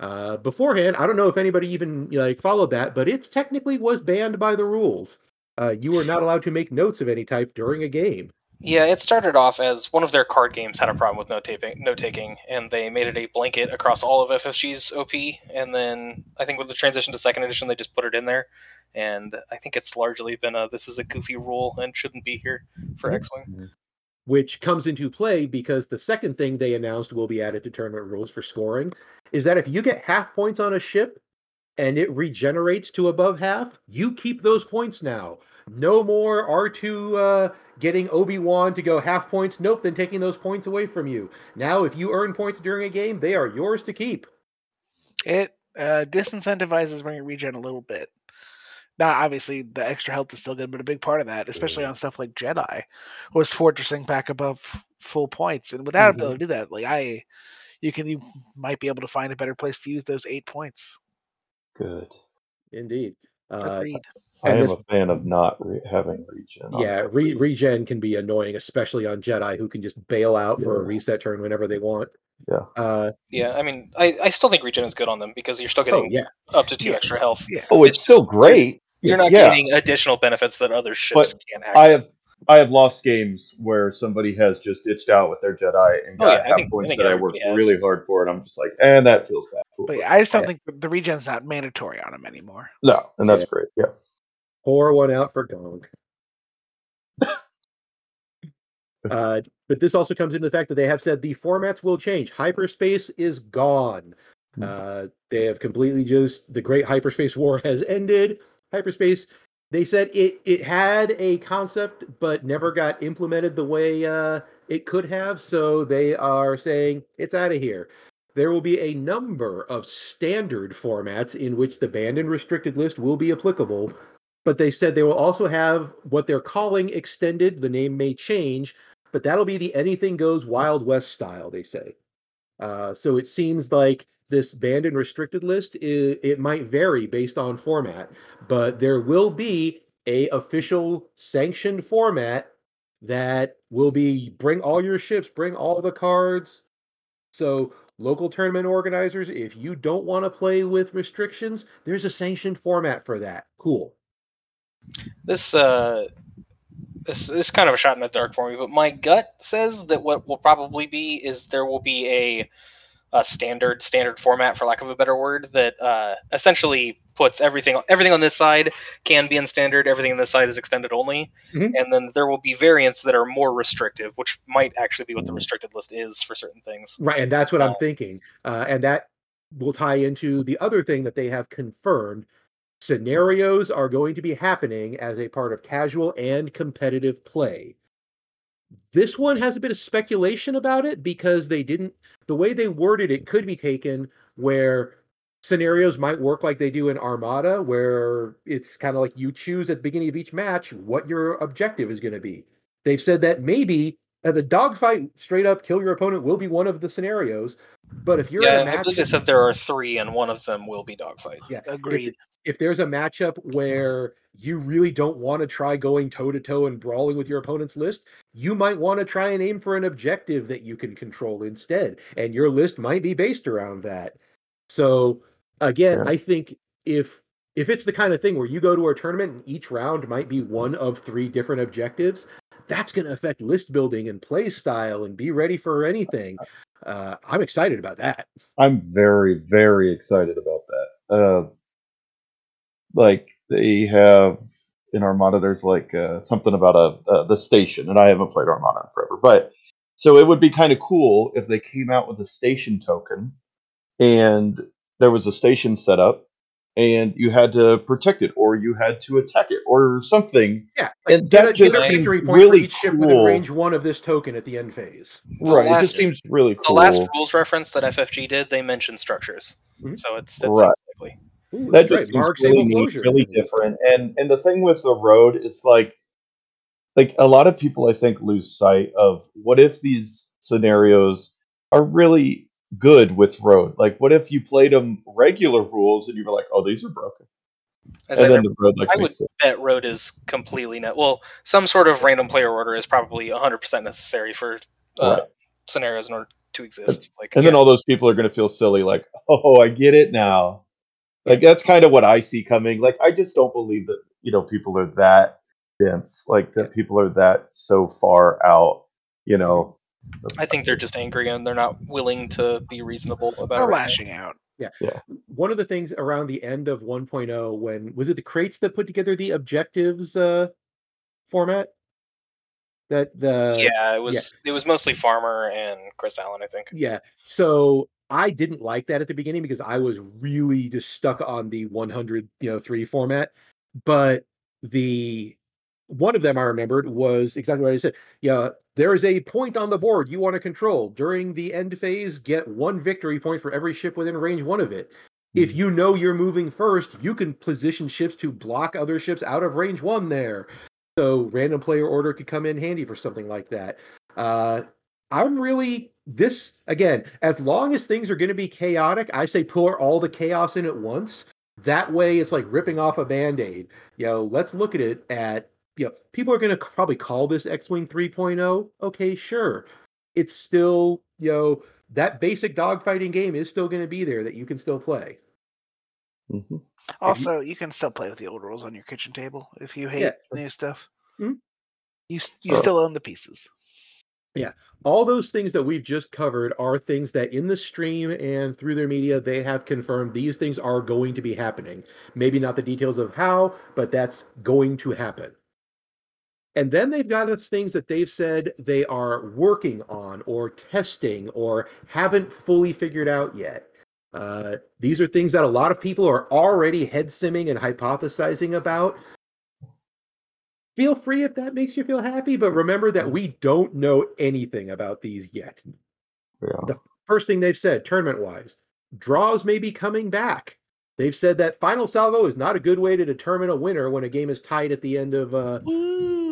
Uh, beforehand, I don't know if anybody even like followed that, but it technically was banned by the rules. Uh, you were not allowed to make notes of any type during a game.
Yeah, it started off as one of their card games had a problem with note taping, note taking, and they made it a blanket across all of FFG's OP. And then I think with the transition to second edition, they just put it in there. And I think it's largely been a this is a goofy rule and shouldn't be here for
Mhm.
X-wing.
which comes into play because the second thing they announced will be added to tournament rules for scoring is that if you get half points on a ship and it regenerates to above half, you keep those points now. No more R2 uh, getting Obi-Wan to go half points. Nope, then taking those points away from you. Now, if you earn points during a game, they are yours to keep.
It uh, disincentivizes when you regen a little bit. Now, obviously, the extra health is still good, but a big part of that, especially on stuff like Jedi, was fortressing back above full points. And without
Mhm.
ability to do that, like I, you can you might be able to find a better place to use those eight points.
Good.
Indeed. Uh,
Agreed.
I
and
am
this-
a fan of not re- having regen.
yeah, re- regen can be annoying, especially on Jedi who can just bail out for a reset turn whenever they want.
Yeah.
Uh,
Yeah, I mean, I, I still think regen is good on them because you're still
oh,
getting
yeah.
up to two
Yeah.
extra health.
Yeah.
Oh, it's,
It's
still
just-
great.
You're not
yeah.
getting additional benefits that other ships can't access.
I have I have lost games where somebody has just ditched out with their Jedi and
Oh,
got
yeah, I
half
think-
points
think
that I worked
has.
really hard for, and I'm just like, and that feels bad.
But yeah, I just don't
Yeah.
think the- the regen's not mandatory on them anymore.
no, and that's
Yeah.
great. Yeah.
Pour one out for Gonk. uh, but this also comes into the fact that they have said the formats will change. Hyperspace is gone.
Hmm.
Uh, they have completely just the Great Hyperspace War has ended. Hyperspace. They said it it had a concept but never got implemented the way uh, it could have. So they are saying it's out of here. There will be a number of standard formats in which the banned and restricted list will be applicable, but they said they will also have what they're calling extended. The name may change, but that'll be the anything goes Wild West style, they say. Uh, so it seems like this banned and restricted list is, it might vary based on format, but there will be a official sanctioned format that will be bring all your ships, bring all the cards. So local tournament organizers, if you don't want to play with restrictions, there's a sanctioned format for that. Cool.
This uh, this, this is kind of a shot in the dark for me, but my gut says that what will probably be is there will be a, a standard standard format, for lack of a better word, that uh, essentially puts everything everything on this side can be in standard, everything on this side is extended only,
Mhm.
and then there will be variants that are more restrictive, which might actually be what the
Mhm.
restricted list is for certain things.
Right, and that's what I'm
Uh,
thinking. Uh, and that will tie into the other thing that they have confirmed. Scenarios are going to be happening as a part of casual and competitive play. This one has a bit of speculation about it because they didn't, the way they worded it could be taken where scenarios might work like they do in Armada, where it's kind of like you choose at the beginning of each match what your objective is going to be. They've said that maybe uh, the dogfight, straight up kill your opponent, will be one of the scenarios. But if you're
yeah,
in a
I believe
match,
they said there are three, and one of them will be dogfight.
yeah,
Agreed.
if there's a matchup where you really don't want to try going toe to toe and brawling with your opponent's list, you might want to try and aim for an objective that you can control instead, and your list might be based around that. So again,
Yeah.
I think if if it's the kind of thing where you go to a tournament and each round might be one of three different objectives, that's going to affect list building and play style and be ready for anything. Uh, I'm excited about that.
I'm very, very excited about that. Uh, like they have in Armada, there's like uh, something about a uh, the station, and I haven't played Armada in forever, but so it would be kind of cool if they came out with a station token, and there was a station set up, and you had to protect it, or you had to attack it, or something.
Yeah,
And
get
that
a, get
just
a
seems
victory point
really
for each ship within
cool.
range one of this token at the end phase.
The
right. It just seems really cool.
The last rules reference that FFG did, they mentioned structures,
Mhm.
so it's it's
Right.
likely.
Ooh,
that just
right.
seems
Mark
really neat,
closure.
really different. And and the thing with the road is like, like a lot of people I think lose sight of what if these scenarios are really good with road. Like, what if you played them regular rules and you were like, oh, these are broken,
As
and
I
then the road like
I would
it.
bet road is completely net. Well, some sort of random player order is probably 100% necessary for uh,
Right.
scenarios in order to exist. Like,
And then all those people are going to feel silly, like, oh, I get it now. Like that's kind of what I see coming. Like I just don't believe that you know people are that dense, like that people are that so far out. You know,
I think they're just angry and they're not willing to be reasonable about
They're
it. right now.
lashing out. Yeah. yeah.
One of the things around the end of 1.0, when was it the crates that put together the objectives uh, format? That the
yeah, it was it was mostly Farmer and Chris Allen, I think.
Yeah. So I didn't like that at the beginning because I was really just stuck on the 100, you know, three format. But the one of them I remembered was exactly what I said. Yeah, there is a point on the board you want to control during the end phase. Get one victory point for every ship within range one of it. If you know you're moving first, you can position ships to block other ships out of range one there. So random player order could come in handy for something like that. Uh, I'm really this again. As long as things are going to be chaotic, I say pour all the chaos in at once. That way, it's like ripping off a band aid. You know, let's look at it at you know people are going to probably call this X-wing 3.0. Okay, sure. It's still you know that basic dogfighting game is still going to be there that you can still play.
Mhm.
Also, you can still play with the old rules on your kitchen table if you hate
Yeah.
new stuff.
Mhm.
You you
So-
still own the pieces.
All those things that we've just covered are things that in the stream and through their media they have confirmed these things are going to be happening. Maybe not the details of how but that's going to happen. And then they've got us things that they've said they are working on or testing or haven't fully figured out yet. Uh, these are things that a lot of people are already head simming and hypothesizing about feel free if that makes you feel happy but remember that we don't know anything about these yet
Yeah.
first thing they've said tournament wise draws may be coming back they've said that final salvo is not a good way to determine a winner when a game is tied at the end of uh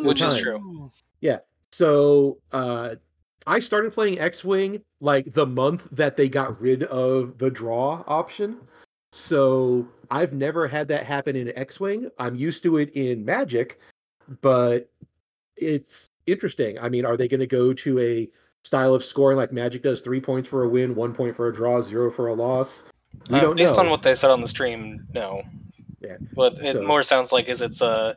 Which is true. Yeah.
so uh i started playing x-wing like the month that they got rid of the draw option. So I've never had that happen in X Wing. I'm used to it in Magic, but it's interesting. I mean, are they going to go to a style of scoring like Magic does three points for a win, one point for a draw, zero for a loss? We
Uh,
don't
based
know.
on what they said on the stream, no.
Yeah.
What it
So-
more sounds like is it's a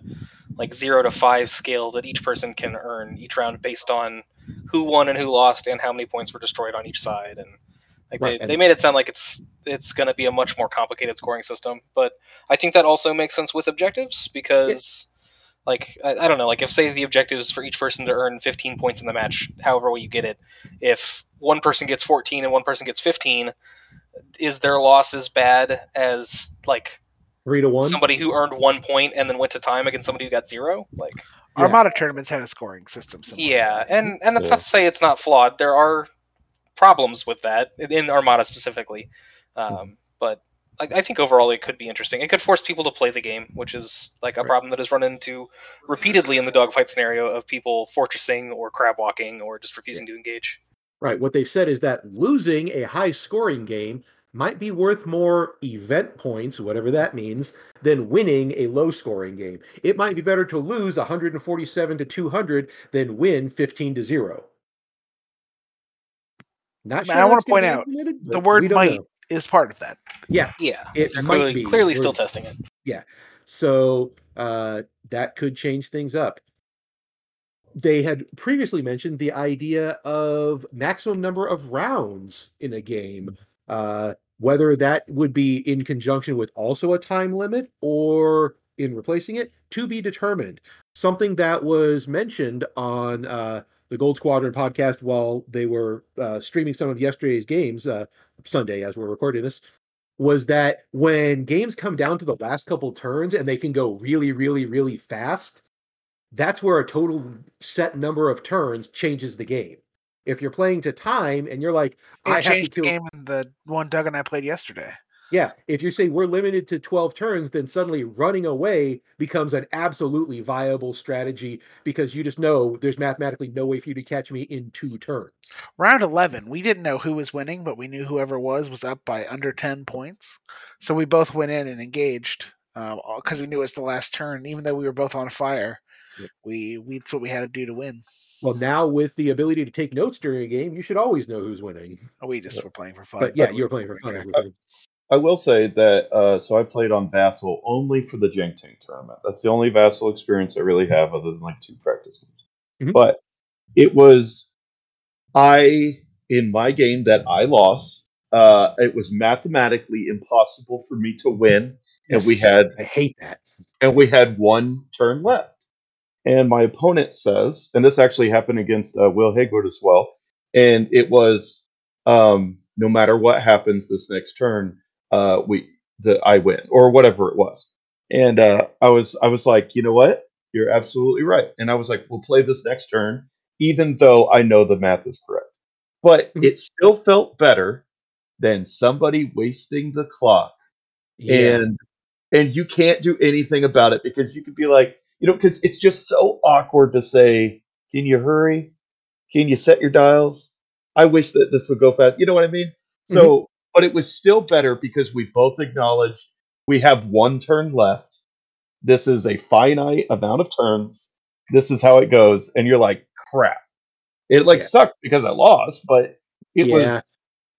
like zero to five scale that each person can earn each round based on who won and who lost and how many points were destroyed on each side and like
Right,
they,
and-
they made it sound like it's it's going to be a much more complicated scoring system but i think that also makes sense with objectives because like I, I don't know like if say the objective is for each person to earn 15 points in the match however way you get it if one person gets 14 and one person gets 15 is their loss as bad as like
Three to one.
somebody who earned one point and then went to time against somebody who got zero like
Yeah.
Armada tournaments had a scoring system. similar
yeah and and that's
Yeah.
not to say it's not flawed there are problems with that in- in armada specifically um, but I, I think overall it could be interesting it could force people to play the game which is like a
Right.
problem that is run into repeatedly in the dogfight scenario of people fortressing or crab walking or just refusing to engage
Right. What they've said is that losing a high scoring game might be worth more event points, whatever that means, than winning a low scoring game. It might be better to lose 147 to 200 than win 15 to 0. Not
I
sure
mean, I wanna point out,
implemented,
the word might
know.
Is part of that.
yeah
It
they're
might
clearly,
be.
clearly still
We're-
testing it Yeah,
So uh, that could change things up. They had previously mentioned the idea of maximum number of rounds in a game. Uh, whether that would be in conjunction with also a time limit or in replacing it, to be determined. Something that was mentioned on uh, the Gold Squadron podcast while they were uh, streaming some of yesterday's games, uh, Sunday as we're recording this, was that when games come down to the last couple turns and they can go really, really, really fast, that's where a total set number of turns changes the game. If you're playing to time and you're like,
It
I have to
changed the game in the one Doug and I played yesterday.
Yeah, if you're saying we're limited to 12 turns, then suddenly running away becomes an absolutely viable strategy because you just know there's mathematically no way for you to catch me in two turns.
Round 11, we didn't know who was winning, but we knew whoever was was up by under 10 points. So we both went in and engaged um, because we knew it was the last turn. Even though we were both on fire, we, we that's what we had to do to win.
Well, now with the ability to take notes during a game, you should always know who's winning.
Oh, We just were playing for fun.
But yeah,
We
you're playing for fun.
Okay.
as a thing.
I will say that uh, so I played on Vassal only for the Jengtang tournament. That's the only Vassal experience I really have, other than like two practice games.
Mhm.
But it was I in my game that I lost. Uh, it was mathematically impossible for me to win, and we had
I hate that.
and we had one turn left. And my opponent says, and this actually happened against uh, Will Hayward as well, and it was um, no matter what happens this next turn, uh, we the I win or whatever it was. And uh, I was I was like, you know what, you're absolutely right. And I was like, we'll play this next turn, even though I know the math is correct. But
Mhm.
it still felt better than somebody wasting the clock
Yeah.
and and you can't do anything about it because you could be like you know because it's just so awkward to say can you hurry can you set your dials i wish that this would go fast you know what i mean so but it was still better because we both acknowledged we have one turn left. This is a finite amount of turns. This is how it goes. And you're like crap. It like
Yeah.
sucked because i lost but it
Yeah.
was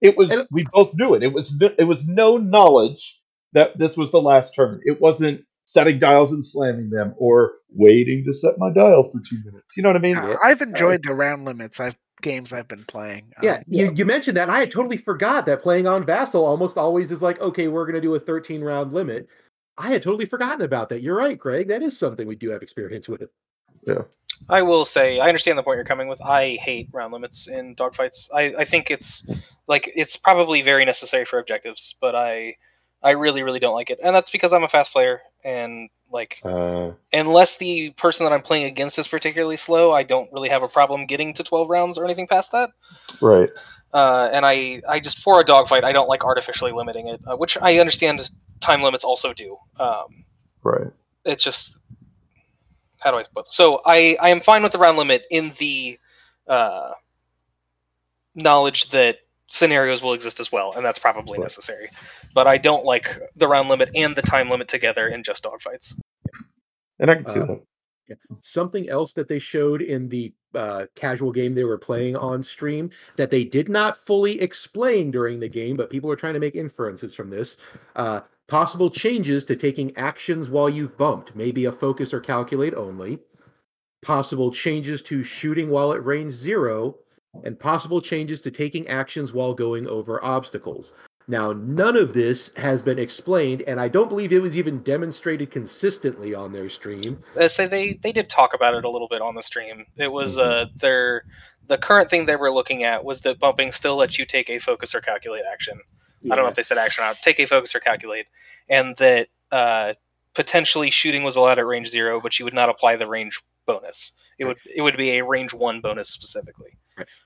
it was
And-
we both knew it. It was no, it was no knowledge that this was the last turn. It wasn't setting dials and slamming them or waiting to set my dial for two minutes. You know what i mean?
Uh, I've enjoyed the round limits. I've games I've been playing.
Yeah,
Um,
you, you mentioned that. and I had totally forgot that playing on Vassal almost always is like, okay, we're going to do a 13 round limit. I had totally forgotten about that. You're right, Greg. That is something we do have experience with.
yeah
I will say I understand the point you're coming with. I hate round limits in dogfights. I, I think it's like it's probably very necessary for objectives, but I I really really don't like it, and that's because I'm a fast player and like
uh,
unless the person that I'm playing against is particularly slow, I don't really have a problem getting to 12 rounds or anything past that.
right
Uh, and I I just for a dogfight I don't like artificially limiting it, uh, which I understand time limits also do. Um,
right
it's just how do I put so I I am fine with the round limit in the uh knowledge that scenarios will exist as well, and that's probably
Right.
necessary. But I don't like the round limit and the time limit together in just dogfights.
And I can see
Uh,
that.
Something else that they showed in the uh, casual game they were playing on stream that they did not fully explain during the game, but people are trying to make inferences from this. Uh, possible changes to taking actions while you've bumped, maybe a focus or calculate only. Possible changes to shooting while it rains zero, and possible changes to taking actions while going over obstacles. Now, none of this has been explained, and I don't believe it was even demonstrated consistently on their stream.
Uh, so they they did talk about it a little bit on the stream. It was
Mhm.
uh their the current thing they were looking at was that bumping still lets you take a focus or calculate action. I don't know if they said action out. Take a focus or calculate, and that uh, potentially shooting was allowed at range zero, but you would not apply the range bonus. It would it would be a range one bonus specifically.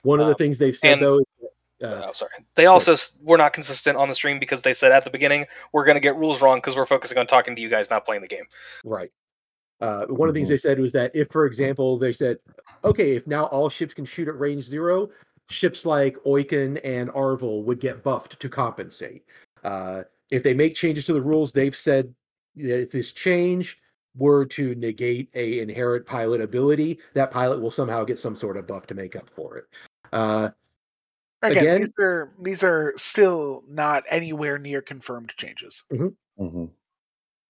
One of the
Um,
things they've said
and-
though is that, uh,
oh, sorry. They also s were not consistent on the stream because they said at the beginning we're going to get rules wrong because we're focusing on talking to you guys, not playing the game.
right. Uh, one of the things
Mhm.
they said was that if, for example, they said, okay, if now all ships can shoot at range zero, ships like Oicunn and Arvel would get buffed to compensate. Uh, if they make changes to the rules, they've said if this change were to negate a inherent pilot ability, that pilot will somehow get some sort of buff to make up for it. Uh,
Again,
Again-
these are these are still not anywhere near confirmed changes.
Mm-hmm.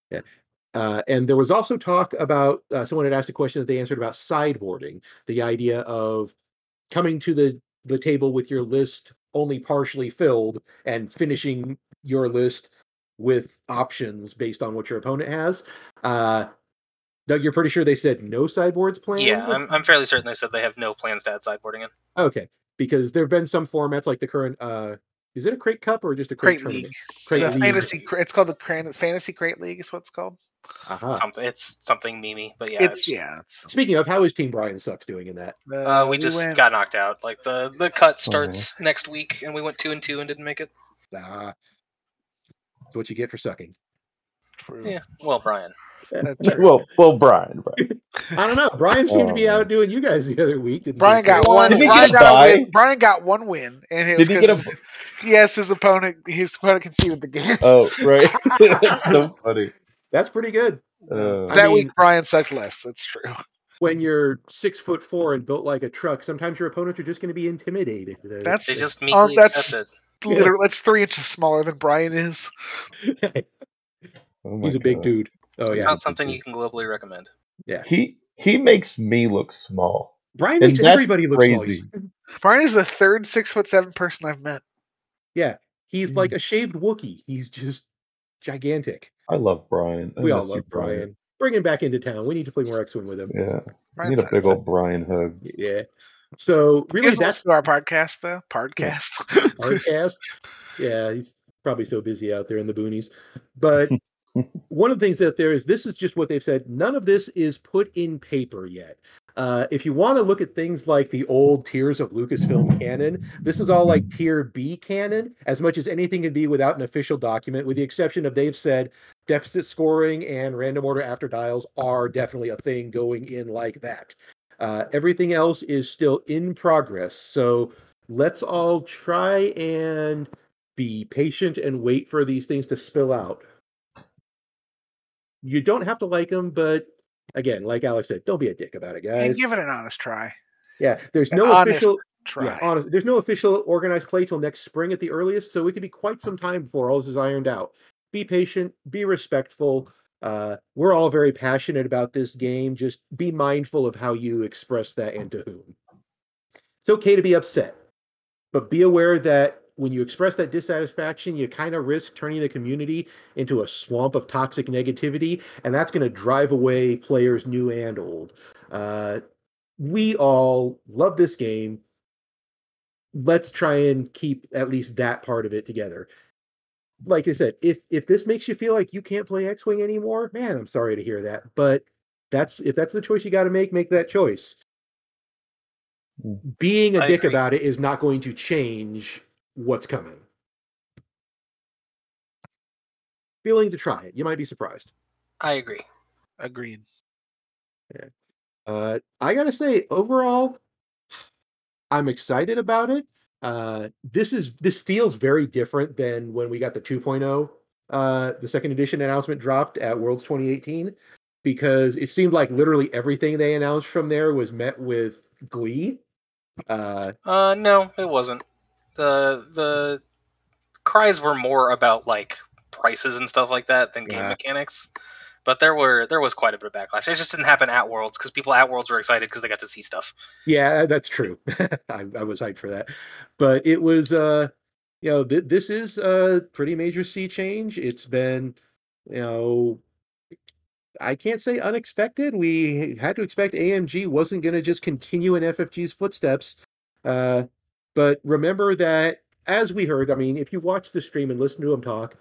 yes Uh, and there was also talk about uh, someone had asked a question that they answered about sideboarding, the idea of coming to the the table with your list only partially filled and finishing your list with options based on what your opponent has. Uh, Doug, you're pretty sure they said no sideboards planned.
Yeah, I'm, I'm fairly certain they said they have no plans to add sideboarding in.
okay, because there have been some formats like the current. Uh, is it a crate cup or just a crate,
Crate
tournament?
League.
Crate
The
league.
fantasy. It's called the Cran- Fantasy Crate League. Is what it's called.
Aha.
Something it's something memey, but yeah,
it's yeah. It's,
Speaking of, how is Team Brian Sucks doing in that?
Uh, we just
went-
got knocked out. Like the the cut starts next week, and we went two and two and didn't make it.
Ah, that's what you get for sucking.
True.
Yeah, well, Brian. (laughs)
Well, well, Brian, Brian. (laughs)
I don't know. Brian seemed to be
Oh.
outdoing you guys the other week.
Brian got
So-
one.
Did he
Brian
get a
got
bye?
win. Brian got one win, and it
Did he get a?
'cause (laughs) Yes, his opponent. His opponent conceded the game.
Oh, right. That's so funny.
That's pretty good.
Uh,
I
that
mean-
week, Brian sucked less. That's true.
When you're six foot four and built like a truck, sometimes your opponents are just going to be intimidated.
That's-
They just
Oh,
meekly
that's-
accept it.
Literally, that's (laughs) three inches smaller than Brian is. (laughs)
oh
he's a big
God.
dude. Oh
It's
yeah,
not something you can globally recommend. Yeah.
He he makes me look small.
Brian
and
makes everybody look small.
crazy. (laughs)
Brian is the third six foot seven person I've met.
Yeah, he's
Mm.
like a shaved Wookie. He's just gigantic.
I love Brian. I
we all love Brian. Bring him back into town. We need to play more X Wing with him.
Yeah, I
Brian's
need a big old Brian hug.
Yeah. So really, that's
to our podcast though. Podcast. (laughs)
podcast. yeah, he's probably so busy out there in the boonies. But one of the things that there is, this is just what they've said. None of this is put in paper yet. Uh, if you want to look at things like the old tiers of Lucasfilm canon, this is all like tier B canon, as much as anything can be without an official document, with the exception of they've said deficit scoring and random order after dials are definitely a thing going in like that. Uh, everything else is still in progress. So let's all try and be patient and wait for these things to spill out. You don't have to like them, but again, like Alex said, don't be a dick about it, guys.
and give it an honest try.
Yeah, there's
an
no official.
Try.
Yeah, honest, there's no official organized play till next spring at the earliest, so it could be quite some time before all this is ironed out. Be patient, be respectful. Uh, we're all very passionate about this game. Just be mindful of how you express that and to whom. It's okay to be upset, but be aware that when you express that dissatisfaction, you kind of risk turning the community into a swamp of toxic negativity, and that's going to drive away players new and old. Uh, we all love this game let's try and keep at least that part of it together. Like I said, if if this makes you feel like you can't play X-wing anymore, man, I'm sorry to hear that, but that's if that's the choice you got to make, make that choice.
Mm.
Being a
I
dick
agree.
about it is not going to change what's coming. Be willing to try it. You might be surprised.
I agree.
Agreed.
Uh, I gotta say, overall, I'm excited about it. Uh, this is this feels very different than when we got the 2.0, uh, the second edition announcement dropped at Worlds 2018, because it seemed like literally everything they announced from there was met with glee. Uh,
Uh, no, it wasn't. The the cries were more about like prices and stuff like that than game
Yeah.
mechanics. But there were there was quite a bit of backlash. It just didn't happen at Worlds because people at Worlds were excited because they got to see stuff.
Yeah, that's true. (laughs) I, I was hyped for that, but it was, uh, you know, th- this is a pretty major sea change. It's been, you know, I can't say unexpected. We had to expect AMG wasn't going to just continue in FFG's footsteps. Uh, but remember that, as we heard, I mean, if you watch the stream and listen to them talk,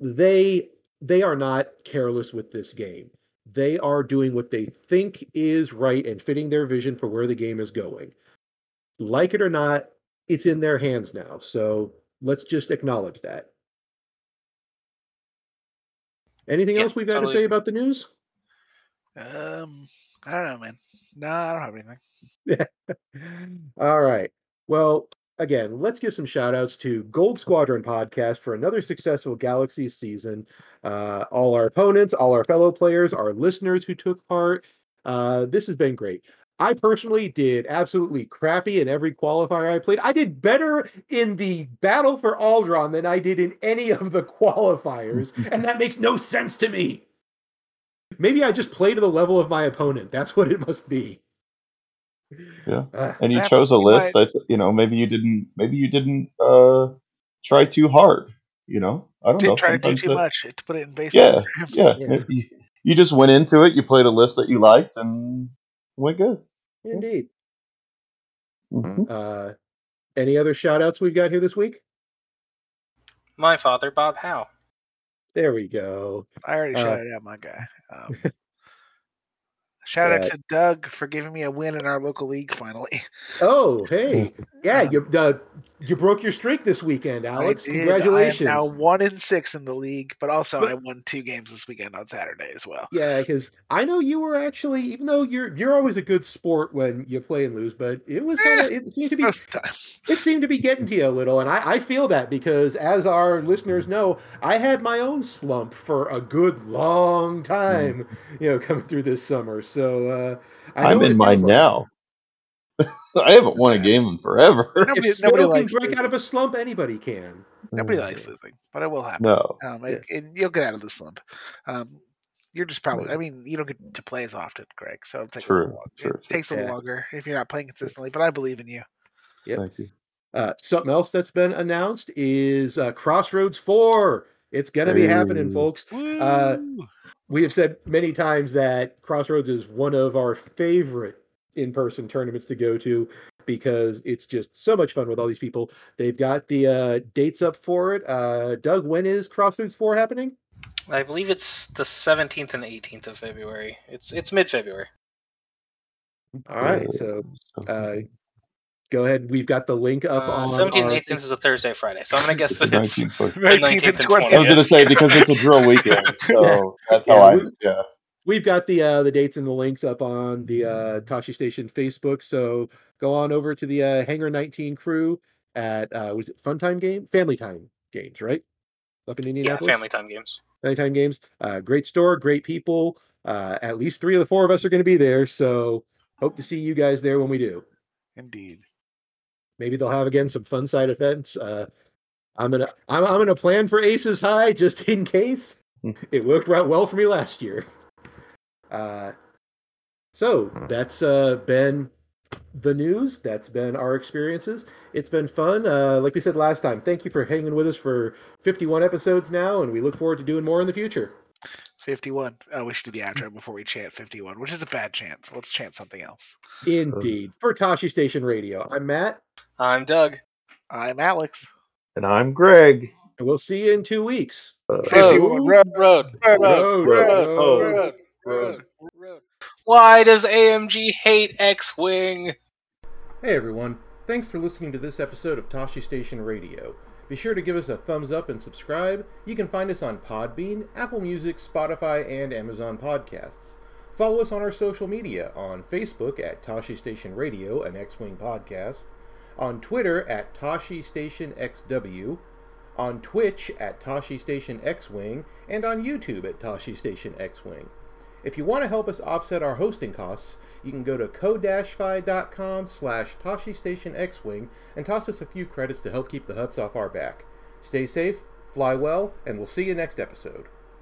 they they are not careless with this game they are doing what they think is right and fitting their vision for where the game is going. Like it or not, it's in their hands now. So let's just acknowledge that. Anything
Yeah,
else we've got
totally
to say about the news?
Um, I don't know, man. No, I don't have anything. (laughs)
All right. Well, again, let's give some shout outs to Gold Squadron Podcast for another successful Galaxy season. Uh, all our opponents, all our fellow players, our listeners who took part. Uh, this has been great. I personally did absolutely crappy in every qualifier I played. I did better in the battle for Aldron than I did in any of the qualifiers, (laughs) and that makes no sense to me. Maybe I just play to the level of my opponent. That's what it must be.
Yeah.
Ah. (laughs)
and you
Yeah,
chose a list.
might-
I th- you know, maybe you didn't. Maybe you didn't uh, try too hard. You know, I don't know.
Didn't try to do too
that-
much to put it in base.
Yeah. Yeah,
Yeah.
you, you just went into it. You played a list that you liked and went good.
Indeed.
Mhm.
Uh, any other shout outs we've got here this week?
My father, Bob Howe.
There we go.
I already
Uh,
shouted out my guy. Um, (laughs) shout out to Doug for giving me a win in our local league finally.
Oh, hey. (laughs) Yeah,
Uh,
you uh, you broke your streak this weekend, Alex. Congratulations.
Now one in six in the league, but also
But-
I won two games this weekend on Saturday as well.
Yeah, because I know you were actually, even though you're you're always a good sport when you play and lose, but it was kind of it seemed to be
Most of the time.
it seemed to be getting to you a little, and I, I feel that because as our listeners know, I had my own slump for a good long time, you know, coming through this summer. So uh, I
I'm in mine
like.
now. (laughs) I haven't won a game in forever.
Nobody,
If
nobody
Snow can break
losing.
out of a slump, anybody can.
Nobody likes losing, but it will happen.
No.
Um, it, and you'll get out of the slump. Um, you're just probably.
Right.
I mean, you don't get to play as often, Greg. So it'll take a
True,
little longer.
true,
it
true.
takes a little
Yeah.
longer if you're not playing consistently. But I believe in you.
Yep.
Thank you.
Uh, something else that's been announced is uh, Crossroads 4. It's going to be happening,
Ooh.
folks. Uh,
Woo!
We have said many times that Crossroads is one of our favorite in person tournaments to go to because it's just so much fun with all these people. They've got the uh, dates up for it. Uh, Doug, when is Crossroads 4 happening?
I believe it's the 17th and 18th of February. It's it's mid February.
All right. So uh, go ahead. We've got the link up
Uh,
on
17th and
our-
18th is a Thursday, Friday. So I'm gonna guess
It's (laughs)
that
the
it's
19th,
the
19th
19th
and
and
20th.
I was gonna say because it's a drill (laughs) weekend, so that's how
Yeah,
I
we-
yeah.
We've got the uh, the dates and the links up on the uh, Tosche Station Facebook. So go on over to the uh, Hangar 19 crew at uh, was it Fun Time Game, Family Time Games, right? Up in Indianapolis?
Yeah, family time games.
Family Time Games. Uh, great store, great people. Uh, at least three of the four of us are going to be there. So hope to see you guys there when we do.
Indeed.
Maybe they'll have again some fun side events. Uh, I'm gonna I'm, I'm gonna plan for Aces High just in case. (laughs) It worked out well for me last year. Uh, so that's uh, been the news. That's been our experiences. It's been fun. Uh, like we said last time, thank you for hanging with us for 51 episodes now, and we look forward to doing more in the future.
51. Oh, we should do the outro before we chant 51, which is a bad chant. Let's chant something else.
Indeed. For Tosche Station Radio, I'm Matt,
I'm Doug.
I'm Alex.
And I'm Greg.
and we'll see you in two weeks.
Uh,
51.
Road, road, road,
Road,
road,
road,
road, road, road. Why does AMG hate X-wing?
Hey everyone, thanks for listening to this episode of Tosche Station Radio. Be sure to give us a thumbs up and subscribe. You can find us on Podbean, Apple Music, Spotify, and Amazon Podcasts. Follow us on our social media on Facebook at Tosche Station Radio, an X Wing podcast, on Twitter at Tosche Station XW, on Twitch at Tosche Station X Wing, and on YouTube at Tosche Station X Wing. If you want to help us offset our hosting costs, you can go to ko-fi.com slash Tosche Station X-Wing and toss us a few credits to help keep the huts off our back. Stay safe, fly well, and we'll see you next episode.